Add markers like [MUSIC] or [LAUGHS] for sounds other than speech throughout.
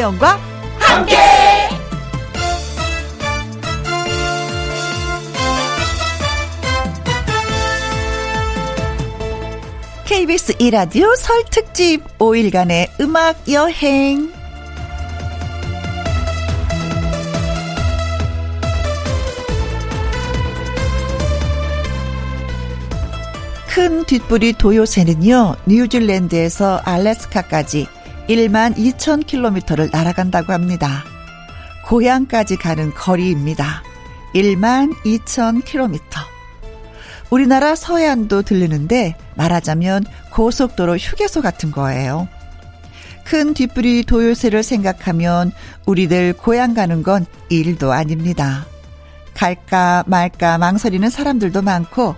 김혜영과 함께. KBS 이라디오 설 특집 5일간의 음악 여행. 큰 뒷부리 도요새는요, 뉴질랜드에서 알래스카까지 1만 2천 킬로미터를 날아간다고 합니다. 고향까지 가는 거리입니다. 1만 2천 킬로미터. 우리나라 서해안도 들르는데 말하자면 고속도로 휴게소 같은 거예요. 큰 뒷부리 도요새를 생각하면 우리들 고향 가는 건 일도 아닙니다. 갈까 말까 망설이는 사람들도 많고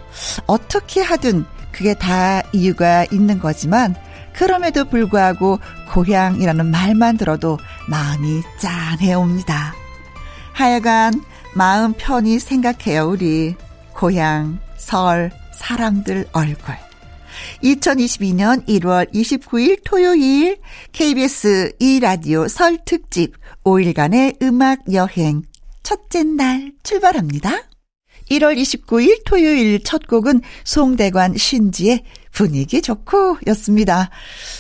어떻게 하든 그게 다 이유가 있는 거지만 그럼에도 불구하고 고향이라는 말만 들어도 마음이 짠해 옵니다. 하여간 마음 편히 생각해요, 우리. 고향, 설, 사람들 얼굴. 2022년 1월 29일 토요일 KBS 2라디오 설 특집 5일간의 음악 여행 첫째 날 출발합니다. 1월 29일 토요일 첫 곡은 송대관 신지의 분위기 좋고 였습니다.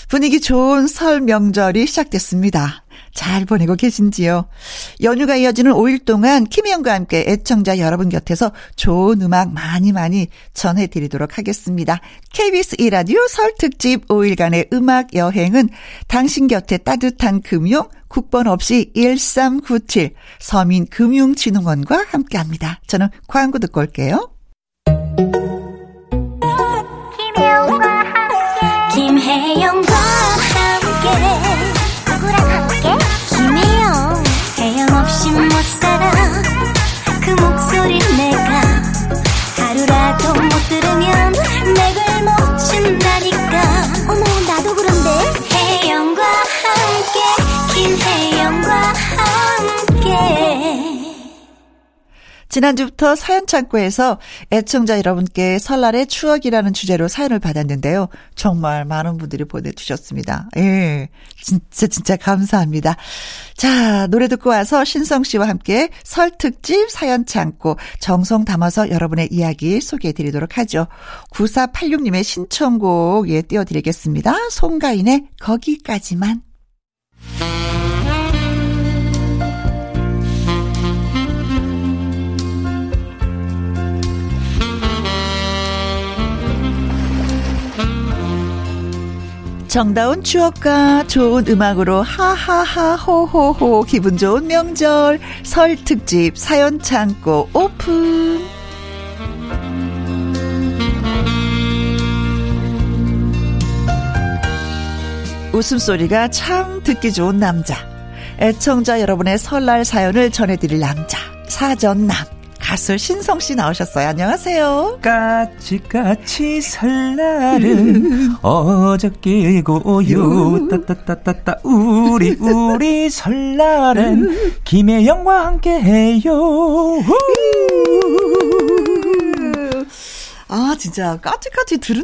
분위기 좋은 설 명절이 시작됐습니다. 잘 보내고 계신지요? 연휴가 이어지는 5일 동안 김혜영과 함께 애청자 여러분 곁에서 좋은 음악 많이 많이 전해드리도록 하겠습니다. KBS 2라디오 설 특집 5일간의 음악 여행은 당신 곁에 따뜻한 금융, 국번 없이 1397 서민금융진흥원과 함께 합니다. 저는 광고 듣고 올게요. 김혜영과 함께 김혜영 지난주부터 사연 창고에서 애청자 여러분께 설날의 추억이라는 주제로 사연을 받았는데요. 정말 많은 분들이 보내주셨습니다. 예. 진짜, 진짜 감사합니다. 자, 노래 듣고 와서 신성 씨와 함께 설 특집 사연 창고 정성 담아서 여러분의 이야기 소개해 드리도록 하죠. 9486님의 신청곡 예, 띄워드리겠습니다. 송가인의 거기까지만. 정다운 추억과 좋은 음악으로 하하하 호호호 기분 좋은 명절. 설 특집 사연 창고 오픈. 웃음소리가 참 듣기 좋은 남자. 애청자 여러분의 설날 사연을 전해드릴 남자. 사전남 가수 신성 씨 나오셨어요. 안녕하세요. 까치까치 설날은 [LAUGHS] 어저께고요. 따따따따따 우리 우리 설날은 [LAUGHS] 김혜영과 함께해요. 아 진짜 까치까치 들은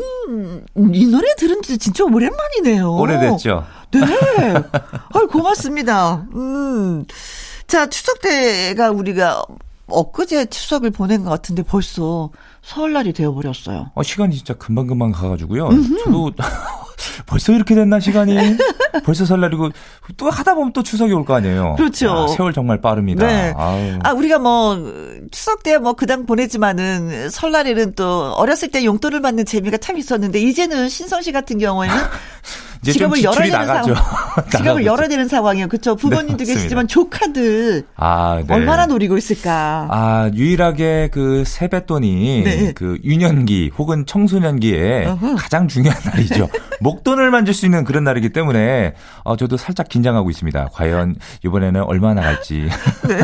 이 노래 들은 지 진짜 오랜만이네요. 오래됐죠. 네. 아 고맙습니다. 음. 자 추석 때가 우리가 엊그제 추석을 보낸 것 같은데 벌써 설날이 되어버렸어요. 어, 시간이 진짜 금방금방 가가지고요. 음흠. 저도 [LAUGHS] 벌써 이렇게 됐나 시간이? 벌써 설날이고 또 하다 보면 또 추석이 올 거 아니에요. 그렇죠. 야, 세월 정말 빠릅니다. 네. 아유. 아 우리가 뭐 추석 때 뭐 그당 보내지만은 설날에는 또 어렸을 때 용돈을 받는 재미가 참 있었는데 이제는 신성 씨 같은 경우에는 [LAUGHS] 지갑을 열어야 되는 상황. [LAUGHS] 지갑을 열어야 되는 상황이에요. 그렇죠. 부모님도 네, 계시지만 조카들 아, 네. 얼마나 노리고 있을까. 아 유일하게 그 세뱃돈이 네. 그 유년기 혹은 청소년기에 어허. 가장 중요한 날이죠. [LAUGHS] 목돈을 만질 수 있는 그런 날이기 때문에 어, 저도 살짝 긴장하고 있습니다. 과연 이번에는 얼마나 갈지. [LAUGHS] 네.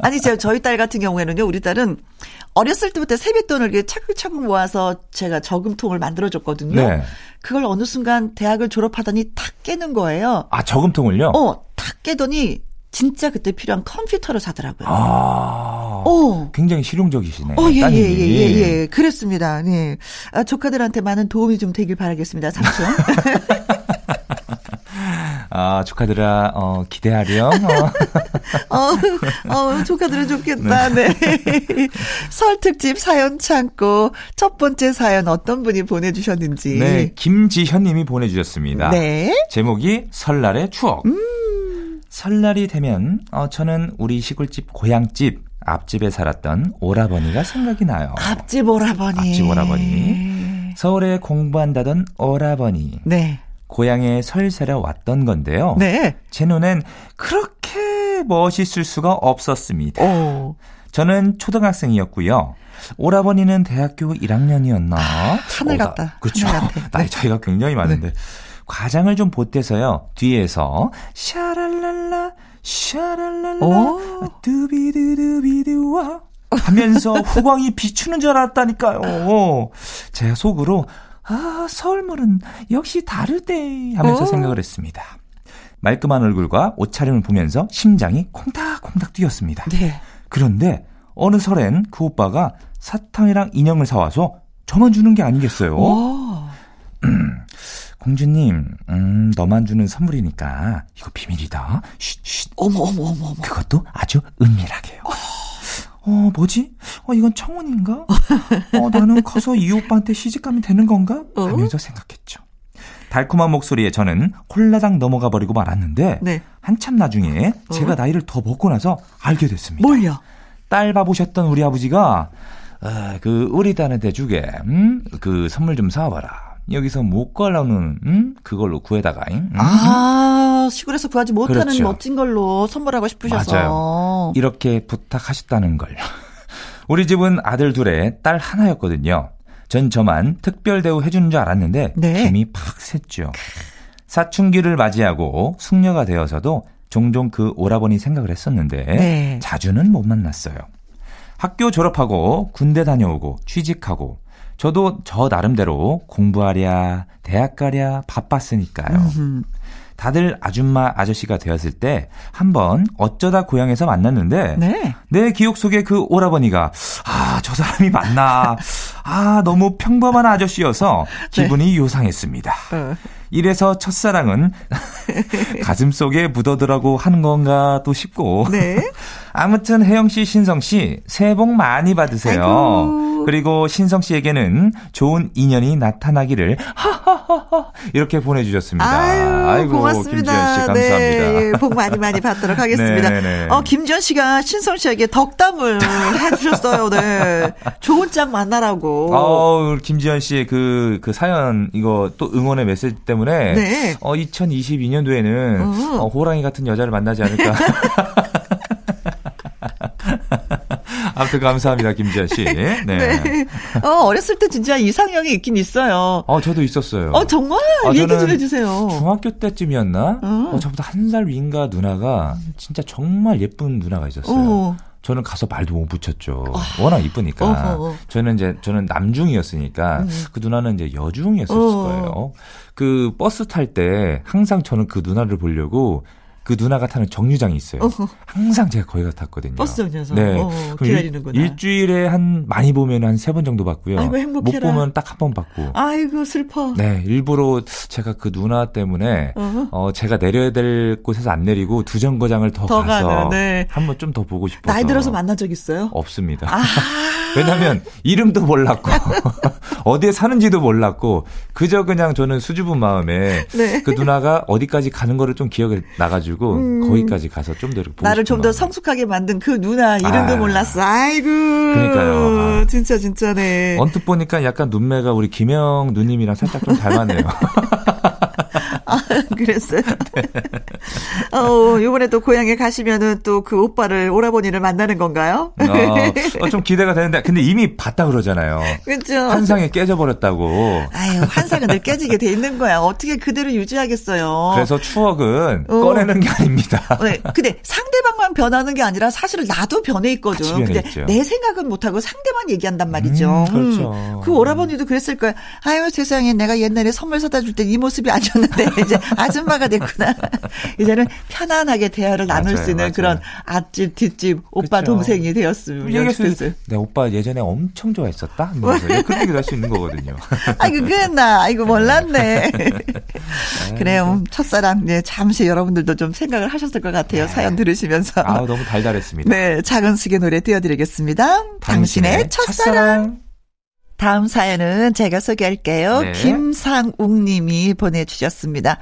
아니 제 저희 딸 같은 경우에는요. 우리 딸은 어렸을 때부터 세뱃돈을 이렇게 차근차근 모아서 제가 저금통을 만들어줬거든요. 네. 그걸 어느 순간 대학을 졸업하더니 탁 깨는 거예요. 아, 저금통을요? 어, 탁 깨더니 진짜 그때 필요한 컴퓨터를 사더라고요. 아. 어. 굉장히 실용적이시네. 어, 예, 예, 예, 예, 예. 그랬습니다. 네. 아, 조카들한테 많은 도움이 좀 되길 바라겠습니다. 삼촌. [LAUGHS] 아, 조카들아, 어, 기대하렴. 어, 어, 어 조카들은 좋겠다. 네. 네. [LAUGHS] 설 특집 사연 참고 첫 번째 사연 어떤 분이 보내주셨는지. 네, 김지현 님이 보내주셨습니다. 네. 제목이 설날의 추억. 음. 설날이 되면, 어, 저는 우리 시골집 고향집 앞집에 살았던 오라버니가 생각이 나요. 앞집 오라버니. 앞집 오라버니. 서울에 공부한다던 오라버니. 네. 고향에 설세려 왔던 건데요. 네. 제 눈엔 그렇게 멋있을 수가 없었습니다. 오. 저는 초등학생이었고요. 오라버니는 대학교 1학년이었나? 아, 하늘 어, 같다. 어, 그렇죠. 나이 차이가 굉장히 많은데. 네. 과장을 좀 보태서요. 뒤에서 샤랄랄라 샤랄랄라 두비두두비두와 하면서 [LAUGHS] 후광이 비추는 줄 알았다니까요. 제가 속으로 아 서울물은 역시 다르대 하면서 오. 생각을 했습니다. 말끔한 얼굴과 옷차림을 보면서 심장이 콩닥콩닥 뛰었습니다. 네. 그런데 어느 설엔 그 오빠가 사탕이랑 인형을 사와서 저만 주는 게 아니겠어요. 공주님, 음, 너만 주는 선물이니까 이거 비밀이다. 쉿, 쉿. 어머, 어머, 어머, 어머. 그것도 아주 은밀하게요. 어, 뭐지? 어, 이건 청혼인가? 어, 나는 커서 이 오빠한테 시집가면 되는 건가? 어? 하면서 생각했죠. 달콤한 목소리에 저는 홀라당 넘어가 버리고 말았는데 네. 한참 나중에 어? 제가 나이를 더 먹고 나서 알게 됐습니다. 뭘요? 딸 바보셨던 우리 아버지가 아, 그 우리 딸한테 주게 음? 그 선물 좀 사와봐라. 여기서 못 걸러는 음? 그걸로 구해다가 음? 아 시골에서 구하지 못하는 그렇죠. 멋진 걸로 선물하고 싶으셔서 맞아요. 이렇게 부탁하셨다는 걸. [LAUGHS] 우리 집은 아들 둘에 딸 하나였거든요. 전 저만 특별 대우 해주는 줄 알았는데 네. 힘이 팍 샜죠. 사춘기를 맞이하고 숙녀가 되어서도 종종 그 오라버니 생각을 했었는데 네. 자주는 못 만났어요. 학교 졸업하고 군대 다녀오고 취직하고 저도 저 나름대로 공부하랴, 대학 가랴 바빴으니까요. 음흠. 다들 아줌마 아저씨가 되었을 때 한번 어쩌다 고향에서 만났는데 네. 내 기억 속에 그 오라버니가 아 저 사람이 맞나 아 너무 평범한 아저씨여서 네. 기분이 네. 요상했습니다. 어. 이래서 첫사랑은 [LAUGHS] 가슴 속에 묻어들라고 하는 건가 또 싶고 네. 아무튼 혜영 씨, 신성 씨 새해 복 많이 받으세요. 아이고. 그리고 신성 씨에게는 좋은 인연이 나타나기를 하하하하 이렇게 보내주셨습니다. 아유, 아이고 고맙습니다. 김지현 씨 감사합니다. 네, 복 많이 많이 받도록 하겠습니다. 네네. [LAUGHS] 네. 어 김지현 씨가 신성 씨에게 덕담을 [LAUGHS] 해주셨어요. 네, 좋은 짝 만나라고. 어 김지현 씨의 그그 그 사연 이거 또 응원의 메시지 때문에 네. 어 2022년도에는 어. 어, 호랑이 같은 여자를 만나지 않을까. [LAUGHS] 아무튼 감사합니다, 김지아 씨. [LAUGHS] 네. 네. 어, 어렸을 때 진짜 이상형이 있긴 있어요. 어, 저도 있었어요. 어, 정말? 어, 얘기 좀 해주세요. 중학교 때쯤이었나? 어. 어 저보다 한 살 위인가 누나가 진짜 정말 예쁜 누나가 있었어요. 어. 저는 가서 말도 못 붙였죠. 어. 워낙 이쁘니까. 어허. 저는 이제 저는 남중이었으니까 음. 그 누나는 이제 여중이었을 어. 거예요. 그 버스 탈 때 항상 저는 그 누나를 보려고 그 누나가 타는 정류장이 있어요. 어허. 항상 제가 거기 가 탔거든요. 버스 정류장. 네. 어, 기다리는구나. 일, 주일에 한 많이 보면 한 세 번 정도 봤고요. 아이고 행복해라. 못 보면 딱 한 번 봤고. 아이고 슬퍼. 네, 일부러 제가 그 누나 때문에 어 제가 내려야 될 곳에서 안 내리고 두 정거장을 더, 더 가서 네. 한번 좀 더 보고 싶어서. 나이 들어서 만난 적 있어요? 없습니다. 아. [LAUGHS] 왜냐면 이름도 몰랐고 [LAUGHS] 어디에 사는지도 몰랐고 그저 그냥 저는 수줍은 마음에 네. 그 누나가 어디까지 가는 거를 좀 기억을 나가지고 음. 거기까지 가서 좀 더 나를 좀 더 성숙하게 만든 그 누나 이름도 아. 몰랐어. 아이고. 그러니까요. 아. 진짜 진짜네. 언뜻 보니까 약간 눈매가 우리 김영 누님이랑 살짝 좀 닮았네요. [LAUGHS] 아, [LAUGHS] 그랬어요. 네. 어, 요번에 또 고향에 가시면은 또 그 오빠를, 오라버니를 만나는 건가요? 어, [LAUGHS] 어, 좀 기대가 되는데, 근데 이미 봤다 그러잖아요. 그죠. 환상에 깨져버렸다고. 아유, 환상은 늘 깨지게 돼 있는 거야. 어떻게 그대로 유지하겠어요. 그래서 추억은 어. 꺼내는 게 아닙니다. 네. 근데 상대방만 변하는 게 아니라 사실 나도 변해 있거든. 근데 있죠. 내 생각은 못하고 상대만 얘기한단 말이죠. 음, 그렇죠. 음. 그 오라버니도 그랬을 거야. 아유, 세상에 내가 옛날에 선물 사다 줄 때 이 모습이 아니었는데. [LAUGHS] 이제 아줌마가 됐구나. [LAUGHS] 이제는 편안하게 대화를 나눌 맞아요, 수 있는 맞아요. 그런 앞집, 뒷집, 오빠, 그쵸. 동생이 되었으면 연습했어요. 내 오빠 예전에 엄청 좋아했었다? [LAUGHS] 그런 얘기도 할 수 있는 거거든요. [LAUGHS] 아이고, 그랬나. 아이고, 몰랐네. 그래요. 첫사랑, 네, 잠시 여러분들도 좀 생각을 하셨을 것 같아요. 네. 사연 들으시면서. 아 너무 달달했습니다. 네, 작은 숙의 노래 띄워드리겠습니다. 당신의, 당신의 첫사랑. 첫사랑. 다음 사연은 제가 소개할게요. 네. 김상욱 님이 보내주셨습니다.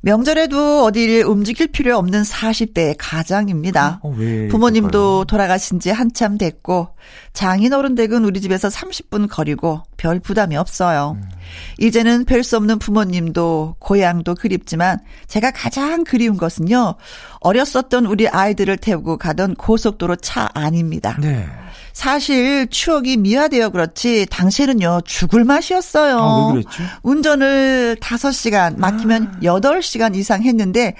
명절에도 어디를 움직일 필요 없는 40대의 가장입니다. 어, 부모님도 돌아가신 지 한참 됐고, 장인 어른 댁은 우리 집에서 30분 거리고 별 부담이 없어요. 음. 이제는 뵐수 없는 부모님도 고향도 그립지만 제가 가장 그리운 것은요, 어렸었던 우리 아이들을 태우고 가던 고속도로 차 안입니다. 네. 사실 추억이 미화되어 그렇지 당시에는요 죽을 맛이었어요. 아? 운전을 5시간 막히면 아. 8시간 이상 했는데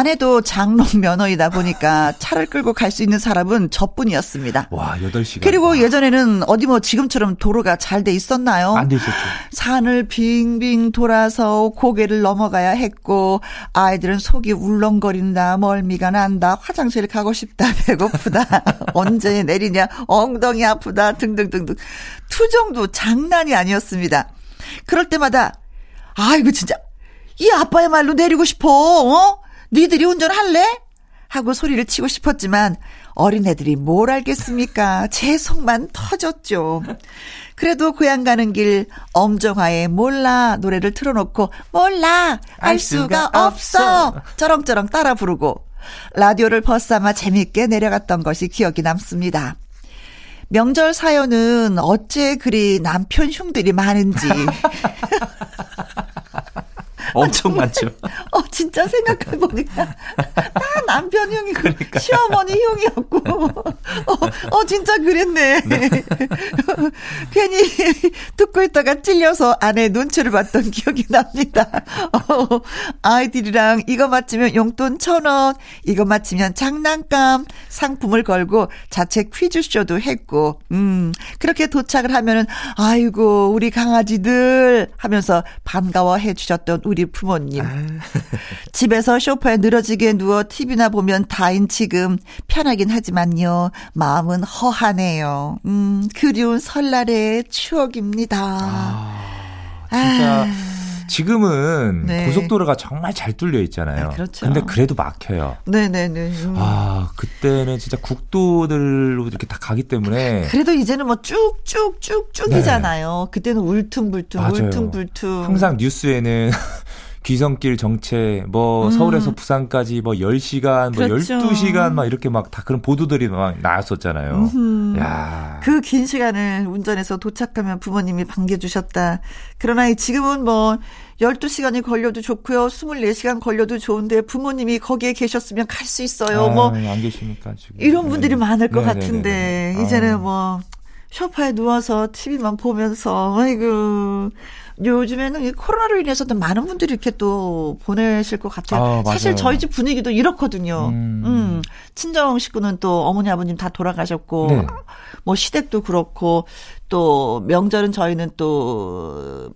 아내도 장롱 면허이다 보니까 차를 끌고 갈 수 있는 사람은 저뿐이었습니다. 와, 8시간. 그리고 와. 예전에는 어디 뭐 지금처럼 도로가 잘 돼 있었나요? 안 돼 있었죠. 산을 빙빙 돌아서 고개를 넘어가야 했고 아이들은 속이 울렁거린다, 멀미가 난다, 화장실 가고 싶다, [LAUGHS] 배고프다, 언제 내리냐, 엉덩이 아프다 등등등등. 투정도 장난이 아니었습니다. 그럴 때마다 아이고 진짜 이 아빠의 말로 내리고 싶어. 어? 니들이 운전할래? 하고 소리를 치고 싶었지만 어린애들이 뭘 알겠습니까? 제 속만 터졌죠. 그래도 고향 가는 길 엄정화의 몰라 노래를 틀어놓고 몰라 알 수가 없어 쩌렁쩌렁 따라 부르고 라디오를 벗삼아 재밌게 내려갔던 것이 기억이 남습니다. 명절 사연은 어째 그리 남편 흉들이 많은지 [LAUGHS] 엄청 많죠. 어, 진짜 생각해보니까 다 남편 형이고 그러니까. 시어머니 형이었고. 어, 어, 진짜 그랬네. 네. 괜히 듣고 있다가 찔려서 아내 눈치를 봤던 기억이 납니다. 어, 아이들이랑 이거 맞히면 용돈 천 원, 이거 맞히면 장난감, 상품을 걸고 자체 퀴즈쇼도 했고, 음, 그렇게 도착을 하면은, 아이고, 우리 강아지들 하면서 반가워해 주셨던 우리 부모님. 아. [LAUGHS] 집에서 쇼파에 늘어지게 누워 TV나 보면 다인 지금 편하긴 하지만요. 마음은 허하네요. 음, 그리운 설날의 추억입니다. 아, 진짜. 아. 지금은 네. 고속도로가 정말 잘 뚫려 있잖아요. 네, 그렇죠. 근데 그래도 막혀요. 네네네. 음. 아, 그때는 진짜 국도들로 이렇게 다 가기 때문에. 그래도 이제는 뭐 쭉쭉쭉 쭉이잖아요. 네. 그때는 울퉁불퉁, 맞아요. 울퉁불퉁. 항상 뉴스에는 귀성길 정체 뭐 음. 서울에서 부산까지 뭐 10시간 뭐 그렇죠. 12시간 막 이렇게 막 다 그런 보도들이 막 나왔었잖아요. 야. 그 긴 시간을 운전해서 도착하면 부모님이 반겨 주셨다. 그러나 지금은 뭐 12시간이 걸려도 좋고요. 24시간 걸려도 좋은데 부모님이 거기에 계셨으면 갈 수 있어요. 아, 뭐안 계시니까 지금. 이런 분들이 네. 많을 것 네네네네. 같은데 이제는 아. 뭐 쇼파에 누워서 TV만 보면서 아이고 요즘에는 이 코로나로 인해서도 많은 분들이 이렇게 또 보내실 것 같아요. 아, 사실 저희 집 분위기도 이렇거든요. 음. 음. 친정 식구는 또 어머니 아버님 다 돌아가셨고 네. 뭐 시댁도 그렇고 또 명절은 저희는 또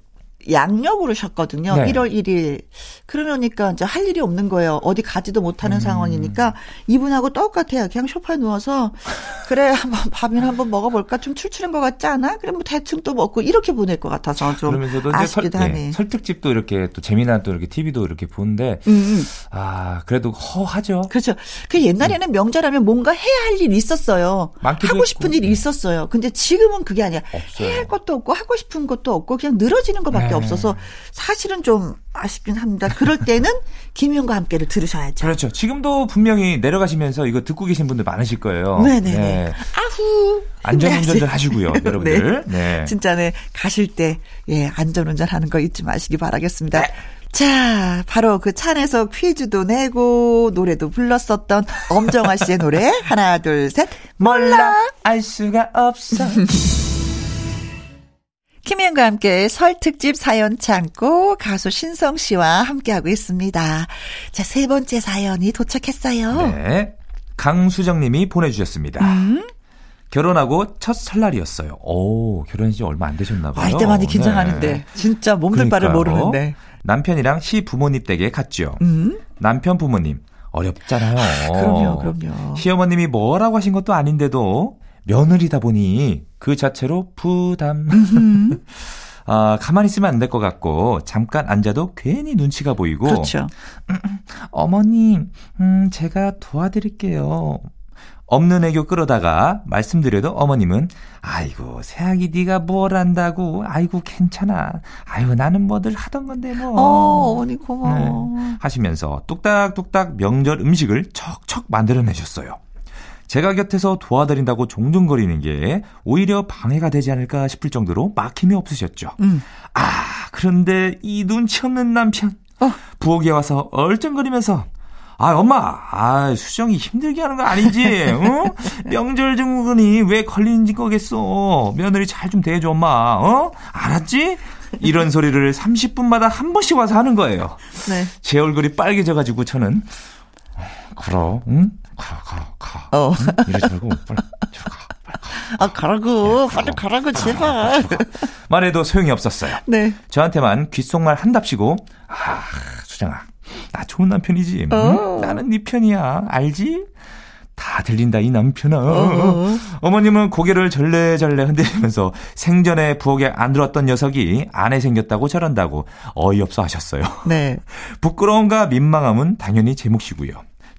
양력으로 쉬었거든요. 네. 1월 1일. 그러니까 이제 할 일이 없는 거예요. 어디 가지도 못하는 음. 상황이니까 이분하고 똑같아요. 그냥 소파에 누워서 [LAUGHS] 그래 한번 밥이나 한번 먹어볼까 좀 출출한 것 같지 않아? 그래 뭐 대충 또 먹고 이렇게 보낼 것 같아서 좀 그러면서도 아쉽기도 설, 하네. 네, 설특집도 이렇게 또 재미난 또 이렇게 TV도 이렇게 보는데 음, 음. 아 그래도 허하죠. 그렇죠. 그 옛날에는 명절하면 뭔가 해야 할 일이 있었어요. 하고 싶은 있고. 일이 있었어요. 근데 지금은 그게 아니야. 없어요. 해야 할 것도 없고 하고 싶은 것도 없고 그냥 늘어지는 것밖에 네. 없어서 사실은 좀 아쉽긴 합니다. 그럴 때는 [LAUGHS] 김윤과 함께를 들으셔야죠. 그렇죠. 지금도 분명히 내려가시면서 이거 듣고 계신 분들 많으실 거예요. 네네. 네. 아후. 안전운전들 하시고요, [LAUGHS] 여러분들. 네. 네. 진짜 네 가실 때 예, 안전운전 하는 거 잊지 마시기 바라겠습니다. 네. 자, 바로 그 찬에서 퀴즈도 내고 노래도 불렀었던 엄정화 씨의 노래 하나 둘 셋 몰라 알 수가 없어. [LAUGHS] 김현과 함께 설 특집 사연 창고 가수 신성 씨와 함께하고 있습니다. 자, 세 번째 사연이 도착했어요. 네. 강수정 님이 보내주셨습니다. 음? 결혼하고 첫 설날이었어요. 오, 결혼한 지 얼마 안 되셨나 봐요. 아, 이때 많이 긴장하는데. 네. 진짜 몸둘 바를 모르는데. 남편이랑 시 부모님 댁에 갔죠. 음? 남편 부모님 어렵잖아요. 아, 그럼요, 그럼요. 시어머님이 뭐라고 하신 것도 아닌데도 며느리다 보니 그 자체로 부담. [LAUGHS] 아, 가만히 있으면 안 될 것 같고, 잠깐 앉아도 괜히 눈치가 보이고. 그렇죠. [CLEARS THROAT] 어머님, 음, 제가 도와드릴게요. 없는 애교 끌어다가 말씀드려도 어머님은 아이고 새아기 네가 뭘 안다고 아이고 괜찮아 아이고 나는 뭐들 하던 건데 뭐 어, 어머니 고마워 네, 하시면서 뚝딱뚝딱 명절 음식을 척척 만들어내셨어요. 제가 곁에서 도와드린다고 종종거리는 게 오히려 방해가 되지 않을까 싶을 정도로 막힘이 없으셨죠. 음. 아 그런데 이 눈치 없는 남편 어. 부엌에 와서 얼쩡거리면서 아, 엄마, 아, 수정이 힘들게 하는 거 아니지? 어? [LAUGHS] 명절 증후군이 왜 걸리는지 거겠어. 며느리 잘 좀 대해줘, 엄마. 어? 알았지? 이런 소리를 30분마다 한 번씩 와서 하는 거예요. 네. 제 얼굴이 빨개져가지고 저는, 그럼, 응? 가, 가, 가. 어. 응? 이러지 말고, 빨리, 가. 아, 가라고. 빨리 가라고, 제발. 말해도 소용이 없었어요. 네. 저한테만 귓속말 한 답시고, 아, 수정아. 나 좋은 남편이지. 어. 음, 나는 네 편이야. 알지? 다 들린다 이 남편아. 어. 어머님은 고개를 절레절레 흔들면서 생전에 부엌에 안 들었던 녀석이 아내 생겼다고 저런다고 어이없어 하셨어요. 네. [LAUGHS] 부끄러움과 민망함은 당연히 제 몫이고요.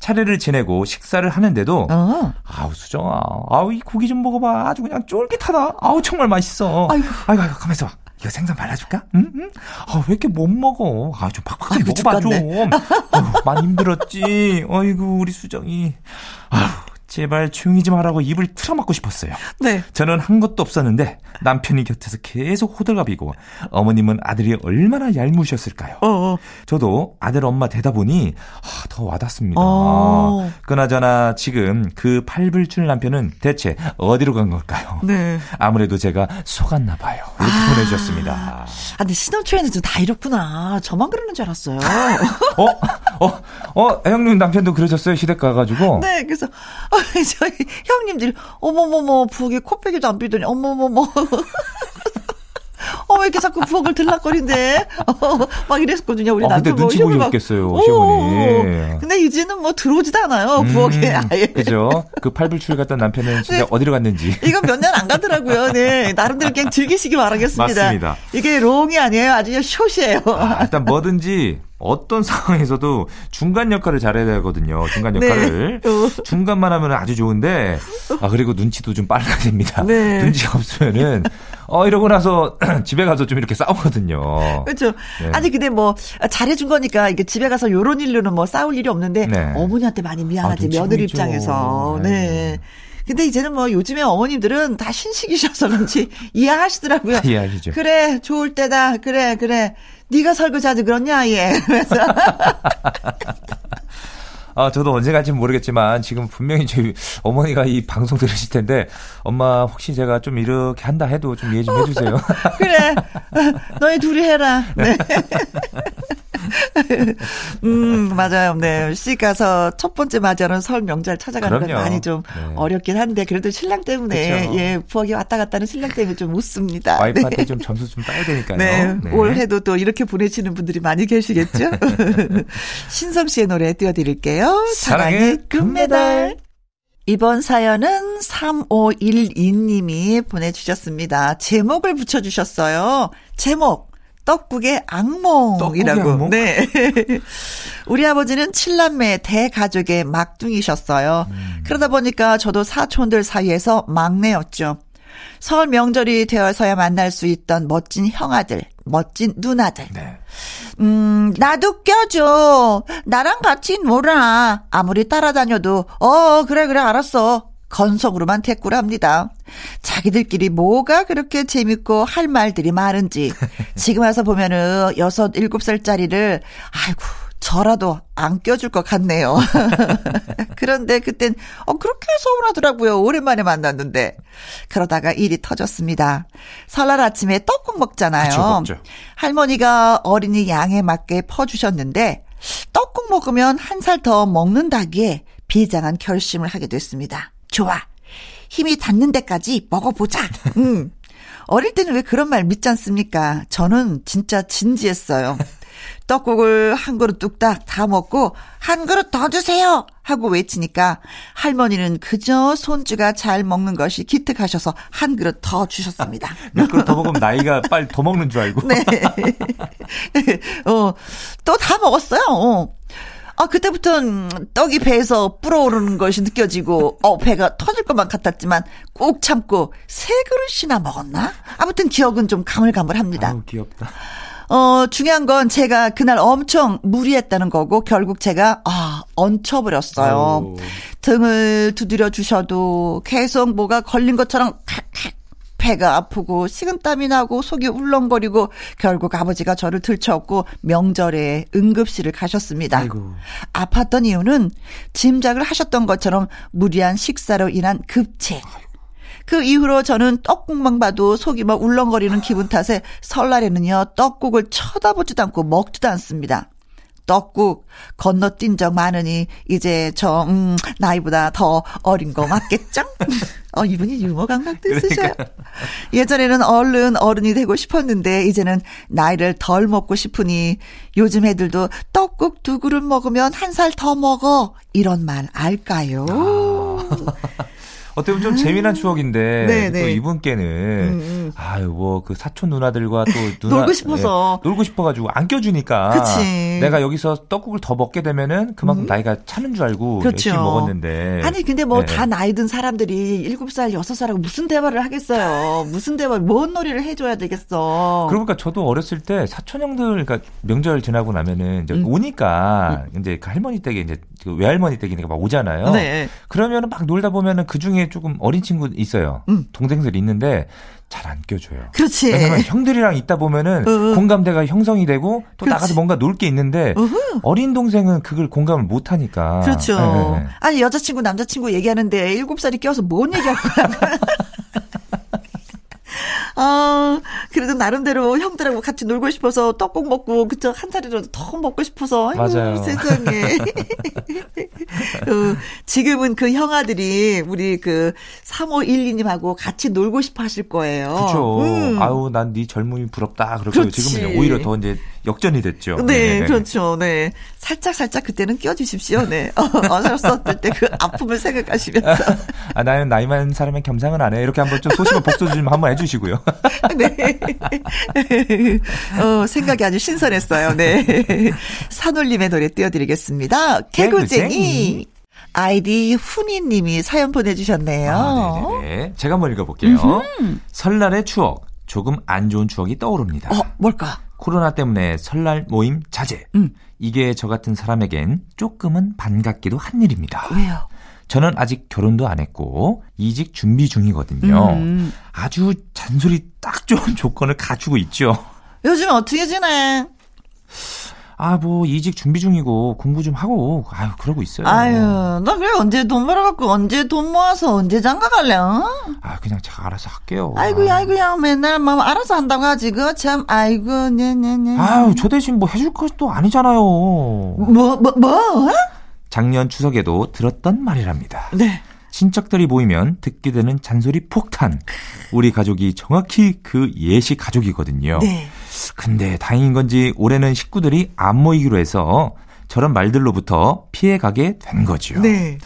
차례를 지내고 식사를 하는데도 어. 아우 수정아 아우 이 고기 좀 먹어봐 아주 그냥 쫄깃하다 아우 정말 맛있어 아이고 아이고, 아이고 가만있어 봐 이거 생선 발라줄까? 응? 응? 아, 왜 이렇게 못 먹어? 아, 좀 팍팍하게 먹어봐, 좀. 아유, 많이 힘들었지. 어이구, 우리 수정이. 아유, 제발 조용히 좀 하라고 입을 틀어막고 싶었어요. 네. 저는 한 것도 없었는데 남편이 곁에서 계속 호들갑이고 어머님은 아들이 얼마나 얄무셨을까요? 어어. 저도 아들 엄마 되다 보니 아, 더 와닿습니다. 어. 그나저나 지금 그 팔불출 남편은 대체 어디로 간 걸까요? 네. 아무래도 제가 속았나 봐요. 이렇게 아. 보내주셨습니다. 아, 근데 신혼 초에는 좀다 이렇구나. 저만 그러는 줄 알았어요. 어? 어? 어? 형님 남편도 그러셨어요? 시댁 가가지고? 네, 그래서 [LAUGHS] 저희 형님들이 어머머머 부엌에 코빼기도 안 비더니 어머머머 [LAUGHS] 어, 왜 이렇게 자꾸 부엌을 들락거린대? 어, 막 이랬거든요. 우리 아, 남편 눈치 보셨겠어요, 시어머니. 근데 이제는 뭐 들어오지도 않아요, 음, 부엌에 아예. 그죠? 그 팔불출 갔던 남편은 진짜 네. 어디로 갔는지. 이건 몇 년 안 가더라고요. 네. 나름대로 그냥 즐기시기 바라겠습니다. 맞습니다. 이게 롱이 아니에요. 아주 숏이에요. 아, 일단 뭐든지 어떤 상황에서도 중간 역할을 잘해야 되거든요. 중간 네. 역할을. 네. 중간만 하면 아주 좋은데, 아, 그리고 눈치도 좀 빨라야 됩니다. 네. 눈치가 없으면은, 어, 이러고 나서 [CLEARS THROAT] 집에 가서 좀 이렇게 싸우거든요. 그렇죠. 네. 아니, 근데 뭐, 잘해준 거니까, 이게 집에 가서 요런 일로는 뭐 싸울 일이 없는데, 네. 어머니한테 많이 미안하지, 아, 며느리 입장에서. 네. 네. 근데 이제는 뭐 요즘에 어머님들은 다 신식이셔서 그런지 [LAUGHS] 이해하시더라고요. 이해하시죠. 그래, 좋을 때다. 그래, 그래. 네가 설거지하지 그렇냐, 얘. [LAUGHS] 그래서. [LAUGHS] 아, 저도 언제 갈지 모르겠지만 지금 분명히 저희 어머니가 이 방송 들으실 텐데 엄마 혹시 제가 좀 이렇게 한다 해도 좀 이해 좀 해주세요. [LAUGHS] 그래, 너희 둘이 해라. 네. [LAUGHS] 음, 맞아요. 네. 시집 가서 첫 번째 맞이하는 설 명절 찾아가는 그럼요. 건 많이 좀 네. 어렵긴 한데 그래도 신랑 때문에 그쵸. 예, 부엌에 왔다 갔다 하는 신랑 때문에 좀 웃습니다. [LAUGHS] 와이프한테 네. 좀 점수 좀 따야 되니까요. 네. 네. 올해도 또 이렇게 보내시는 분들이 많이 계시겠죠? [LAUGHS] 신성 씨의 노래 띄워드릴게요. 사랑의 금메달. 이번 사연은 3512님이 보내주셨습니다. 제목을 붙여주셨어요. 제목, 떡국의 악몽이라고. 떡국의 악몽? 네. [LAUGHS] 우리 아버지는 칠남매 대가족의 막둥이셨어요. 음. 그러다 보니까 저도 사촌들 사이에서 막내였죠. 설 명절이 되어서야 만날 수 있던 멋진 형아들, 멋진 누나들. 네. 음, 나도 껴줘. 나랑 같이 놀아. 아무리 따라다녀도, 어, 그래, 그래, 알았어. 건성으로만 대꾸를 합니다. 자기들끼리 뭐가 그렇게 재밌고 할 말들이 많은지 [LAUGHS] 지금 와서 보면은 여섯 일곱 살짜리를 아이고 저라도 안 껴줄 것 같네요. [LAUGHS] 그런데 그땐 어 그렇게 서운하더라고요. 오랜만에 만났는데 그러다가 일이 터졌습니다. 설날 아침에 떡국 먹잖아요. 그쵸, 할머니가 어린이 양에 맞게 퍼주셨는데 떡국 먹으면 한 살 더 먹는다기에 비장한 결심을 하게 됐습니다. 좋아. 힘이 닿는 데까지 먹어보자. [LAUGHS] 음. 어릴 때는 왜 그런 말 믿지 않습니까? 저는 진짜 진지했어요. [LAUGHS] 떡국을 한 그릇 뚝딱 다 먹고 한 그릇 더 주세요 하고 외치니까 할머니는 그저 손주가 잘 먹는 것이 기특하셔서 한 그릇 더 주셨습니다. [LAUGHS] 몇 그릇 더 먹으면 나이가 빨리 더 먹는 줄 알고. 네. 어, 또 다 먹었어요. 어. 아, 그때부터는 떡이 배에서 불어오르는 것이 느껴지고, 어, 배가 터질 것만 같았지만, 꾹 참고, 세 그릇이나 먹었나? 아무튼 기억은 좀 가물가물합니다. 아우, 귀엽다. 어, 중요한 건 제가 그날 엄청 무리했다는 거고, 결국 제가, 아, 얹혀버렸어요. 아우. 등을 두드려 주셔도 계속 뭐가 걸린 것처럼 칵칵 배가 아프고 식은땀이 나고 속이 울렁거리고 결국 아버지가 저를 들쳐업고 명절에 응급실을 가셨습니다. 아이고. 아팠던 이유는 짐작을 하셨던 것처럼 무리한 식사로 인한 급체. 그 이후로 저는 떡국만 봐도 속이 막 울렁거리는 기분 탓에 설날에는요 떡국을 쳐다보지도 않고 먹지도 않습니다. 떡국 건너뛴 적 많으니 이제 저 음, 나이보다 더 어린 거 맞겠죠? [LAUGHS] 어 이분이 유머 감각도 있으셔요. 그러니까. 예전에는 얼른 어른이 되고 싶었는데 이제는 나이를 덜 먹고 싶으니 요즘 애들도 떡국 두 그릇 먹으면 한 살 더 먹어 이런 말 알까요? 아. 어떻게 보면 좀 아. 재미난 추억인데 네, 또 네. 이분께는 음, 음. 아유 뭐 그 사촌 누나들과 또 [LAUGHS] 누나 놀고 싶어서 예, 놀고 싶어가지고 안 껴주니까 그치. 내가 여기서 떡국을 더 먹게 되면은 그만큼 음. 나이가 차는 줄 알고 그렇죠. 열심히 먹었는데 아니 근데 뭐다 네. 나이 든 사람들이 7살 6살하고 무슨 대화를 하겠어요 무슨 대화 뭔 놀이를 해줘야 되겠어 그러니까 저도 어렸을 때 사촌 형들 그러니까 명절 지나고 나면은 이제 음. 오니까 음. 이제 그 할머니 댁에 이제 그 외할머니 댁이니까 막 오잖아요 네. 그러면은 막 놀다 보면은 그 중에 조금 어린 친구 있어요. 음. 동생들이 있는데 잘 안 껴줘요. 그렇지. 왜냐면 형들이랑 있다 보면은 으 공감대가 형성이 되고 또 그렇지. 나가서 뭔가 놀 게 있는데 으흐. 어린 동생은 그걸 공감을 못 하니까. 그렇죠. 네. 아니 여자친구 남자친구 얘기하는데 7살이 껴서 뭔 얘기할 거야. [LAUGHS] 아, 그래도 나름대로 형들하고 같이 놀고 싶어서 떡국 먹고, 그쵸, 한 살이라도 더 먹고 싶어서. 아이고, 맞아요. 세상에. 어, [LAUGHS] 지금은 그 형아들이 우리 그 3512님하고 같이 놀고 싶어 하실 거예요. 그쵸. 음. 아우, 난 네 젊음이 부럽다. 그렇고 지금은 오히려 더 이제 역전이 됐죠. 네, 네 그렇죠. 네. 살짝 살짝 그때는 껴주십시오. 네. 어, 어렸을 때 그 아픔을 생각하시면서. [LAUGHS] 아, 나는 나이 많은 사람의 겸상은 안 해. 이렇게 한번 좀 소식을 복수 좀 한번 해주 시고요. [LAUGHS] 네. 어, 생각이 아주 신선했어요. 네. 산울림의 노래 띄워드리겠습니다. 개구쟁이. 아이디 훈이님이 사연 보내주셨네요. 아, 네네 제가 한번 읽어볼게요. 음흠. 설날의 추억. 조금 안 좋은 추억이 떠오릅니다. 어, 뭘까? 코로나 때문에 설날 모임 자제. 음. 이게 저 같은 사람에겐 조금은 반갑기도 한 일입니다. 왜요? 저는 아직 결혼도 안 했고 이직 준비 중이거든요. 음. 아주 잔소리 딱 좋은 [LAUGHS] 조건을 갖추고 있죠. 요즘 어떻게 지내? 아, 뭐, 이직 준비 중이고, 공부 좀 하고, 아유, 그러고 있어요. 아유, 나 그래, 언제 돈 벌어갖고, 언제 돈 모아서, 언제 장가 갈래, 어? 아, 그냥 제가 알아서 할게요. 아이고야, 아이고야, 맨날 뭐, 알아서 한다고 하지, 그, 참, 아이고, 네네네. 네, 네. 아유, 저 대신 뭐 해줄 것도 아니잖아요. 뭐, 뭐, 뭐? 작년 추석에도 들었던 말이랍니다. 네. 친척들이 모이면 듣게 되는 잔소리 폭탄. 우리 가족이 정확히 그 예시 가족이거든요. 네. 근데 다행인 건지 올해는 식구들이 안 모이기로 해서 저런 말들로부터 피해가게 된 거죠. 네.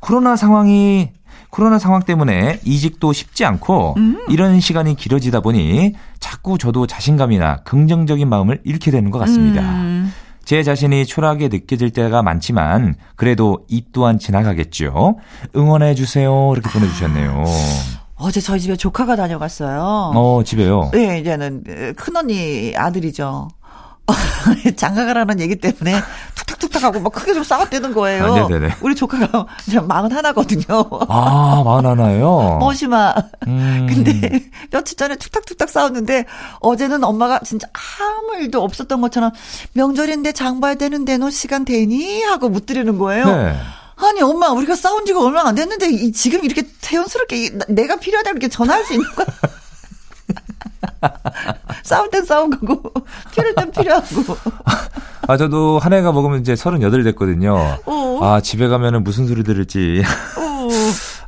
코로나 상황이 코로나 상황 때문에 이직도 쉽지 않고 음. 이런 시간이 길어지다 보니 자꾸 저도 자신감이나 긍정적인 마음을 잃게 되는 것 같습니다. 음. 제 자신이 초라하게 느껴질 때가 많지만 그래도 이 또한 지나가겠죠. 응원해 주세요. 이렇게 보내주셨네요. 어제 저희 집에 조카가 다녀갔어요. 어, 집에요? 네, 이제는 큰언니 아들이죠. [LAUGHS] 장가 가라는 얘기 때문에 툭탁툭탁 하고 막 크게 좀 싸웠대는 거예요. 아, 네네네. 우리 조카가 [LAUGHS] 마흔 하나거든요. 아, 마흔 하나요? [LAUGHS] 머시마. 음. 근데 며칠 전에 툭탁툭탁 싸웠는데 어제는 엄마가 진짜 아무 일도 없었던 것처럼 명절인데 장 봐야 되는데 너 시간 되니? 하고 묻드리는 거예요. 네. 아니 엄마 우리가 싸운 지가 얼마 안 됐는데 이, 지금 이렇게 태연스럽게 내가 필요하다 이렇게 전화할 수 있는 거야? [LAUGHS] 싸울 땐 싸운 거고 필요할 땐 필요하고. 아 저도 한 해가 먹으면 이제 38 됐거든요. 어. 아 집에 가면은 무슨 소리 들을지.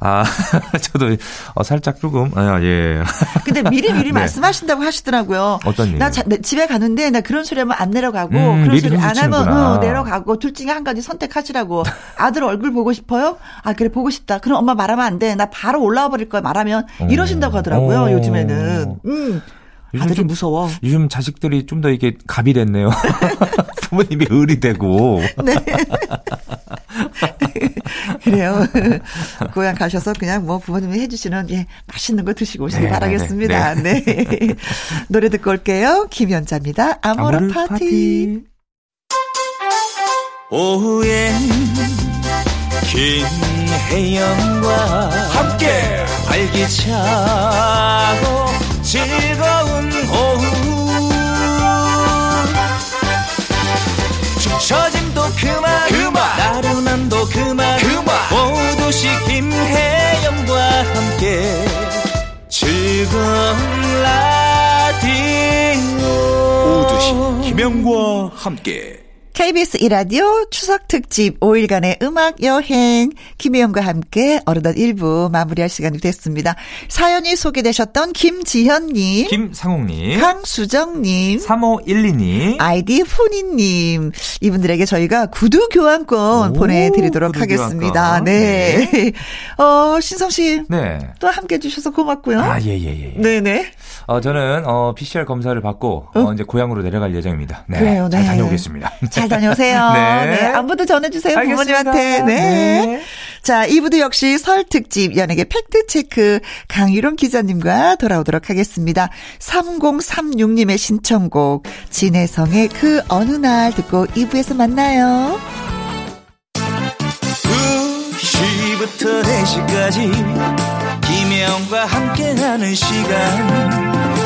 어. 아, [LAUGHS] 저도 어, 살짝 조금, 아, 예. 근데 미리 미리 [LAUGHS] 네. 말씀하신다고 하시더라고요. 어떤 일? 나 자, 집에 가는데 나 그런 소리 하면 안 내려가고, 음, 그런 소리 안 하면 어, 내려가고, 둘 중에 한 가지 선택하시라고. [LAUGHS] 아들 얼굴 보고 싶어요? 아, 그래, 보고 싶다. 그럼 엄마 말하면 안 돼. 나 바로 올라와 버릴 거야. 말하면. 어. 이러신다고 하더라고요, 오. 요즘에는. 음. 아들이 좀, 무서워. 요즘 자식들이 좀 더 이게 갑이 됐네요. [LAUGHS] 부모님이 을이 되고. 네. [LAUGHS] 그래요. 고향 가셔서 그냥 뭐 부모님이 해주시는 예 맛있는 거 드시고 오시기 네, 바라겠습니다. 네. 네. 네. [LAUGHS] 노래 듣고 올게요. 김연자입니다. 아모르, 아모르 파티. 파티. 오후엔 김혜영과 함께 알기차고 즐거운 오후 처짐도 그만 그만. 나른함도 그만. 그만. 모두시 김혜영과 함께 즐거운 라디오. 오두시 김영과 함께 KBS 이라디오 추석 특집 5일간의 음악 여행 김혜영과 함께 어느덧 1부 마무리할 시간이 됐습니다. 사연이 소개되셨던 김지현님, 김상욱님, 강수정님, 3512님, 아이디 훈이님 이분들에게 저희가 구두 교환권 오, 보내드리도록 구두 하겠습니다. 교환권. 네. 네. [LAUGHS] 어 신성 씨, 네. 또 함께 해주셔서 고맙고요. 아 예예예. 예, 예, 예. 네네. 어 저는 어 PCR 검사를 받고 어? 어 이제 고향으로 내려갈 예정입니다. 네. 그래요. 잘 네. 다녀오겠습니다. 잘 다녀오세요. [LAUGHS] 네. 네. 안부도 전해주세요. 알겠습니다. 부모님한테. 네. 네. 자, 2부도 역시 설 특집 연예계 팩트체크 강유론 기자님과 돌아오도록 하겠습니다. 3036님의 신청곡 진혜성의 그 어느 날 듣고 2부에서 만나요. 2시부터 4시까지 김혜영과 함께하는 시간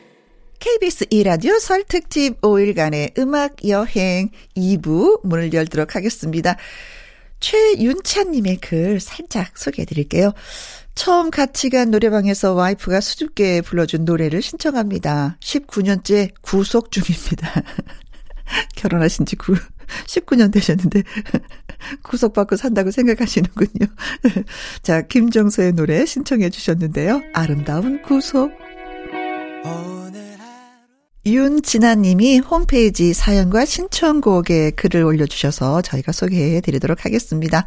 KBS 2라디오 설 특집 5일간의 음악 여행 2부 문을 열도록 하겠습니다. 최윤찬님의 글 살짝 소개해 드릴게요. 처음 같이 간 노래방에서 와이프가 수줍게 불러준 노래를 신청합니다. 19년째 구속 중입니다. [LAUGHS] 결혼하신 지 9, 19년 되셨는데, [LAUGHS] 구속받고 산다고 생각하시는군요. [LAUGHS] 자, 김정서의 노래 신청해 주셨는데요. 아름다운 구속. 윤진아님이 홈페이지 사연과 신청곡에 글을 올려주셔서 저희가 소개해 드리도록 하겠습니다.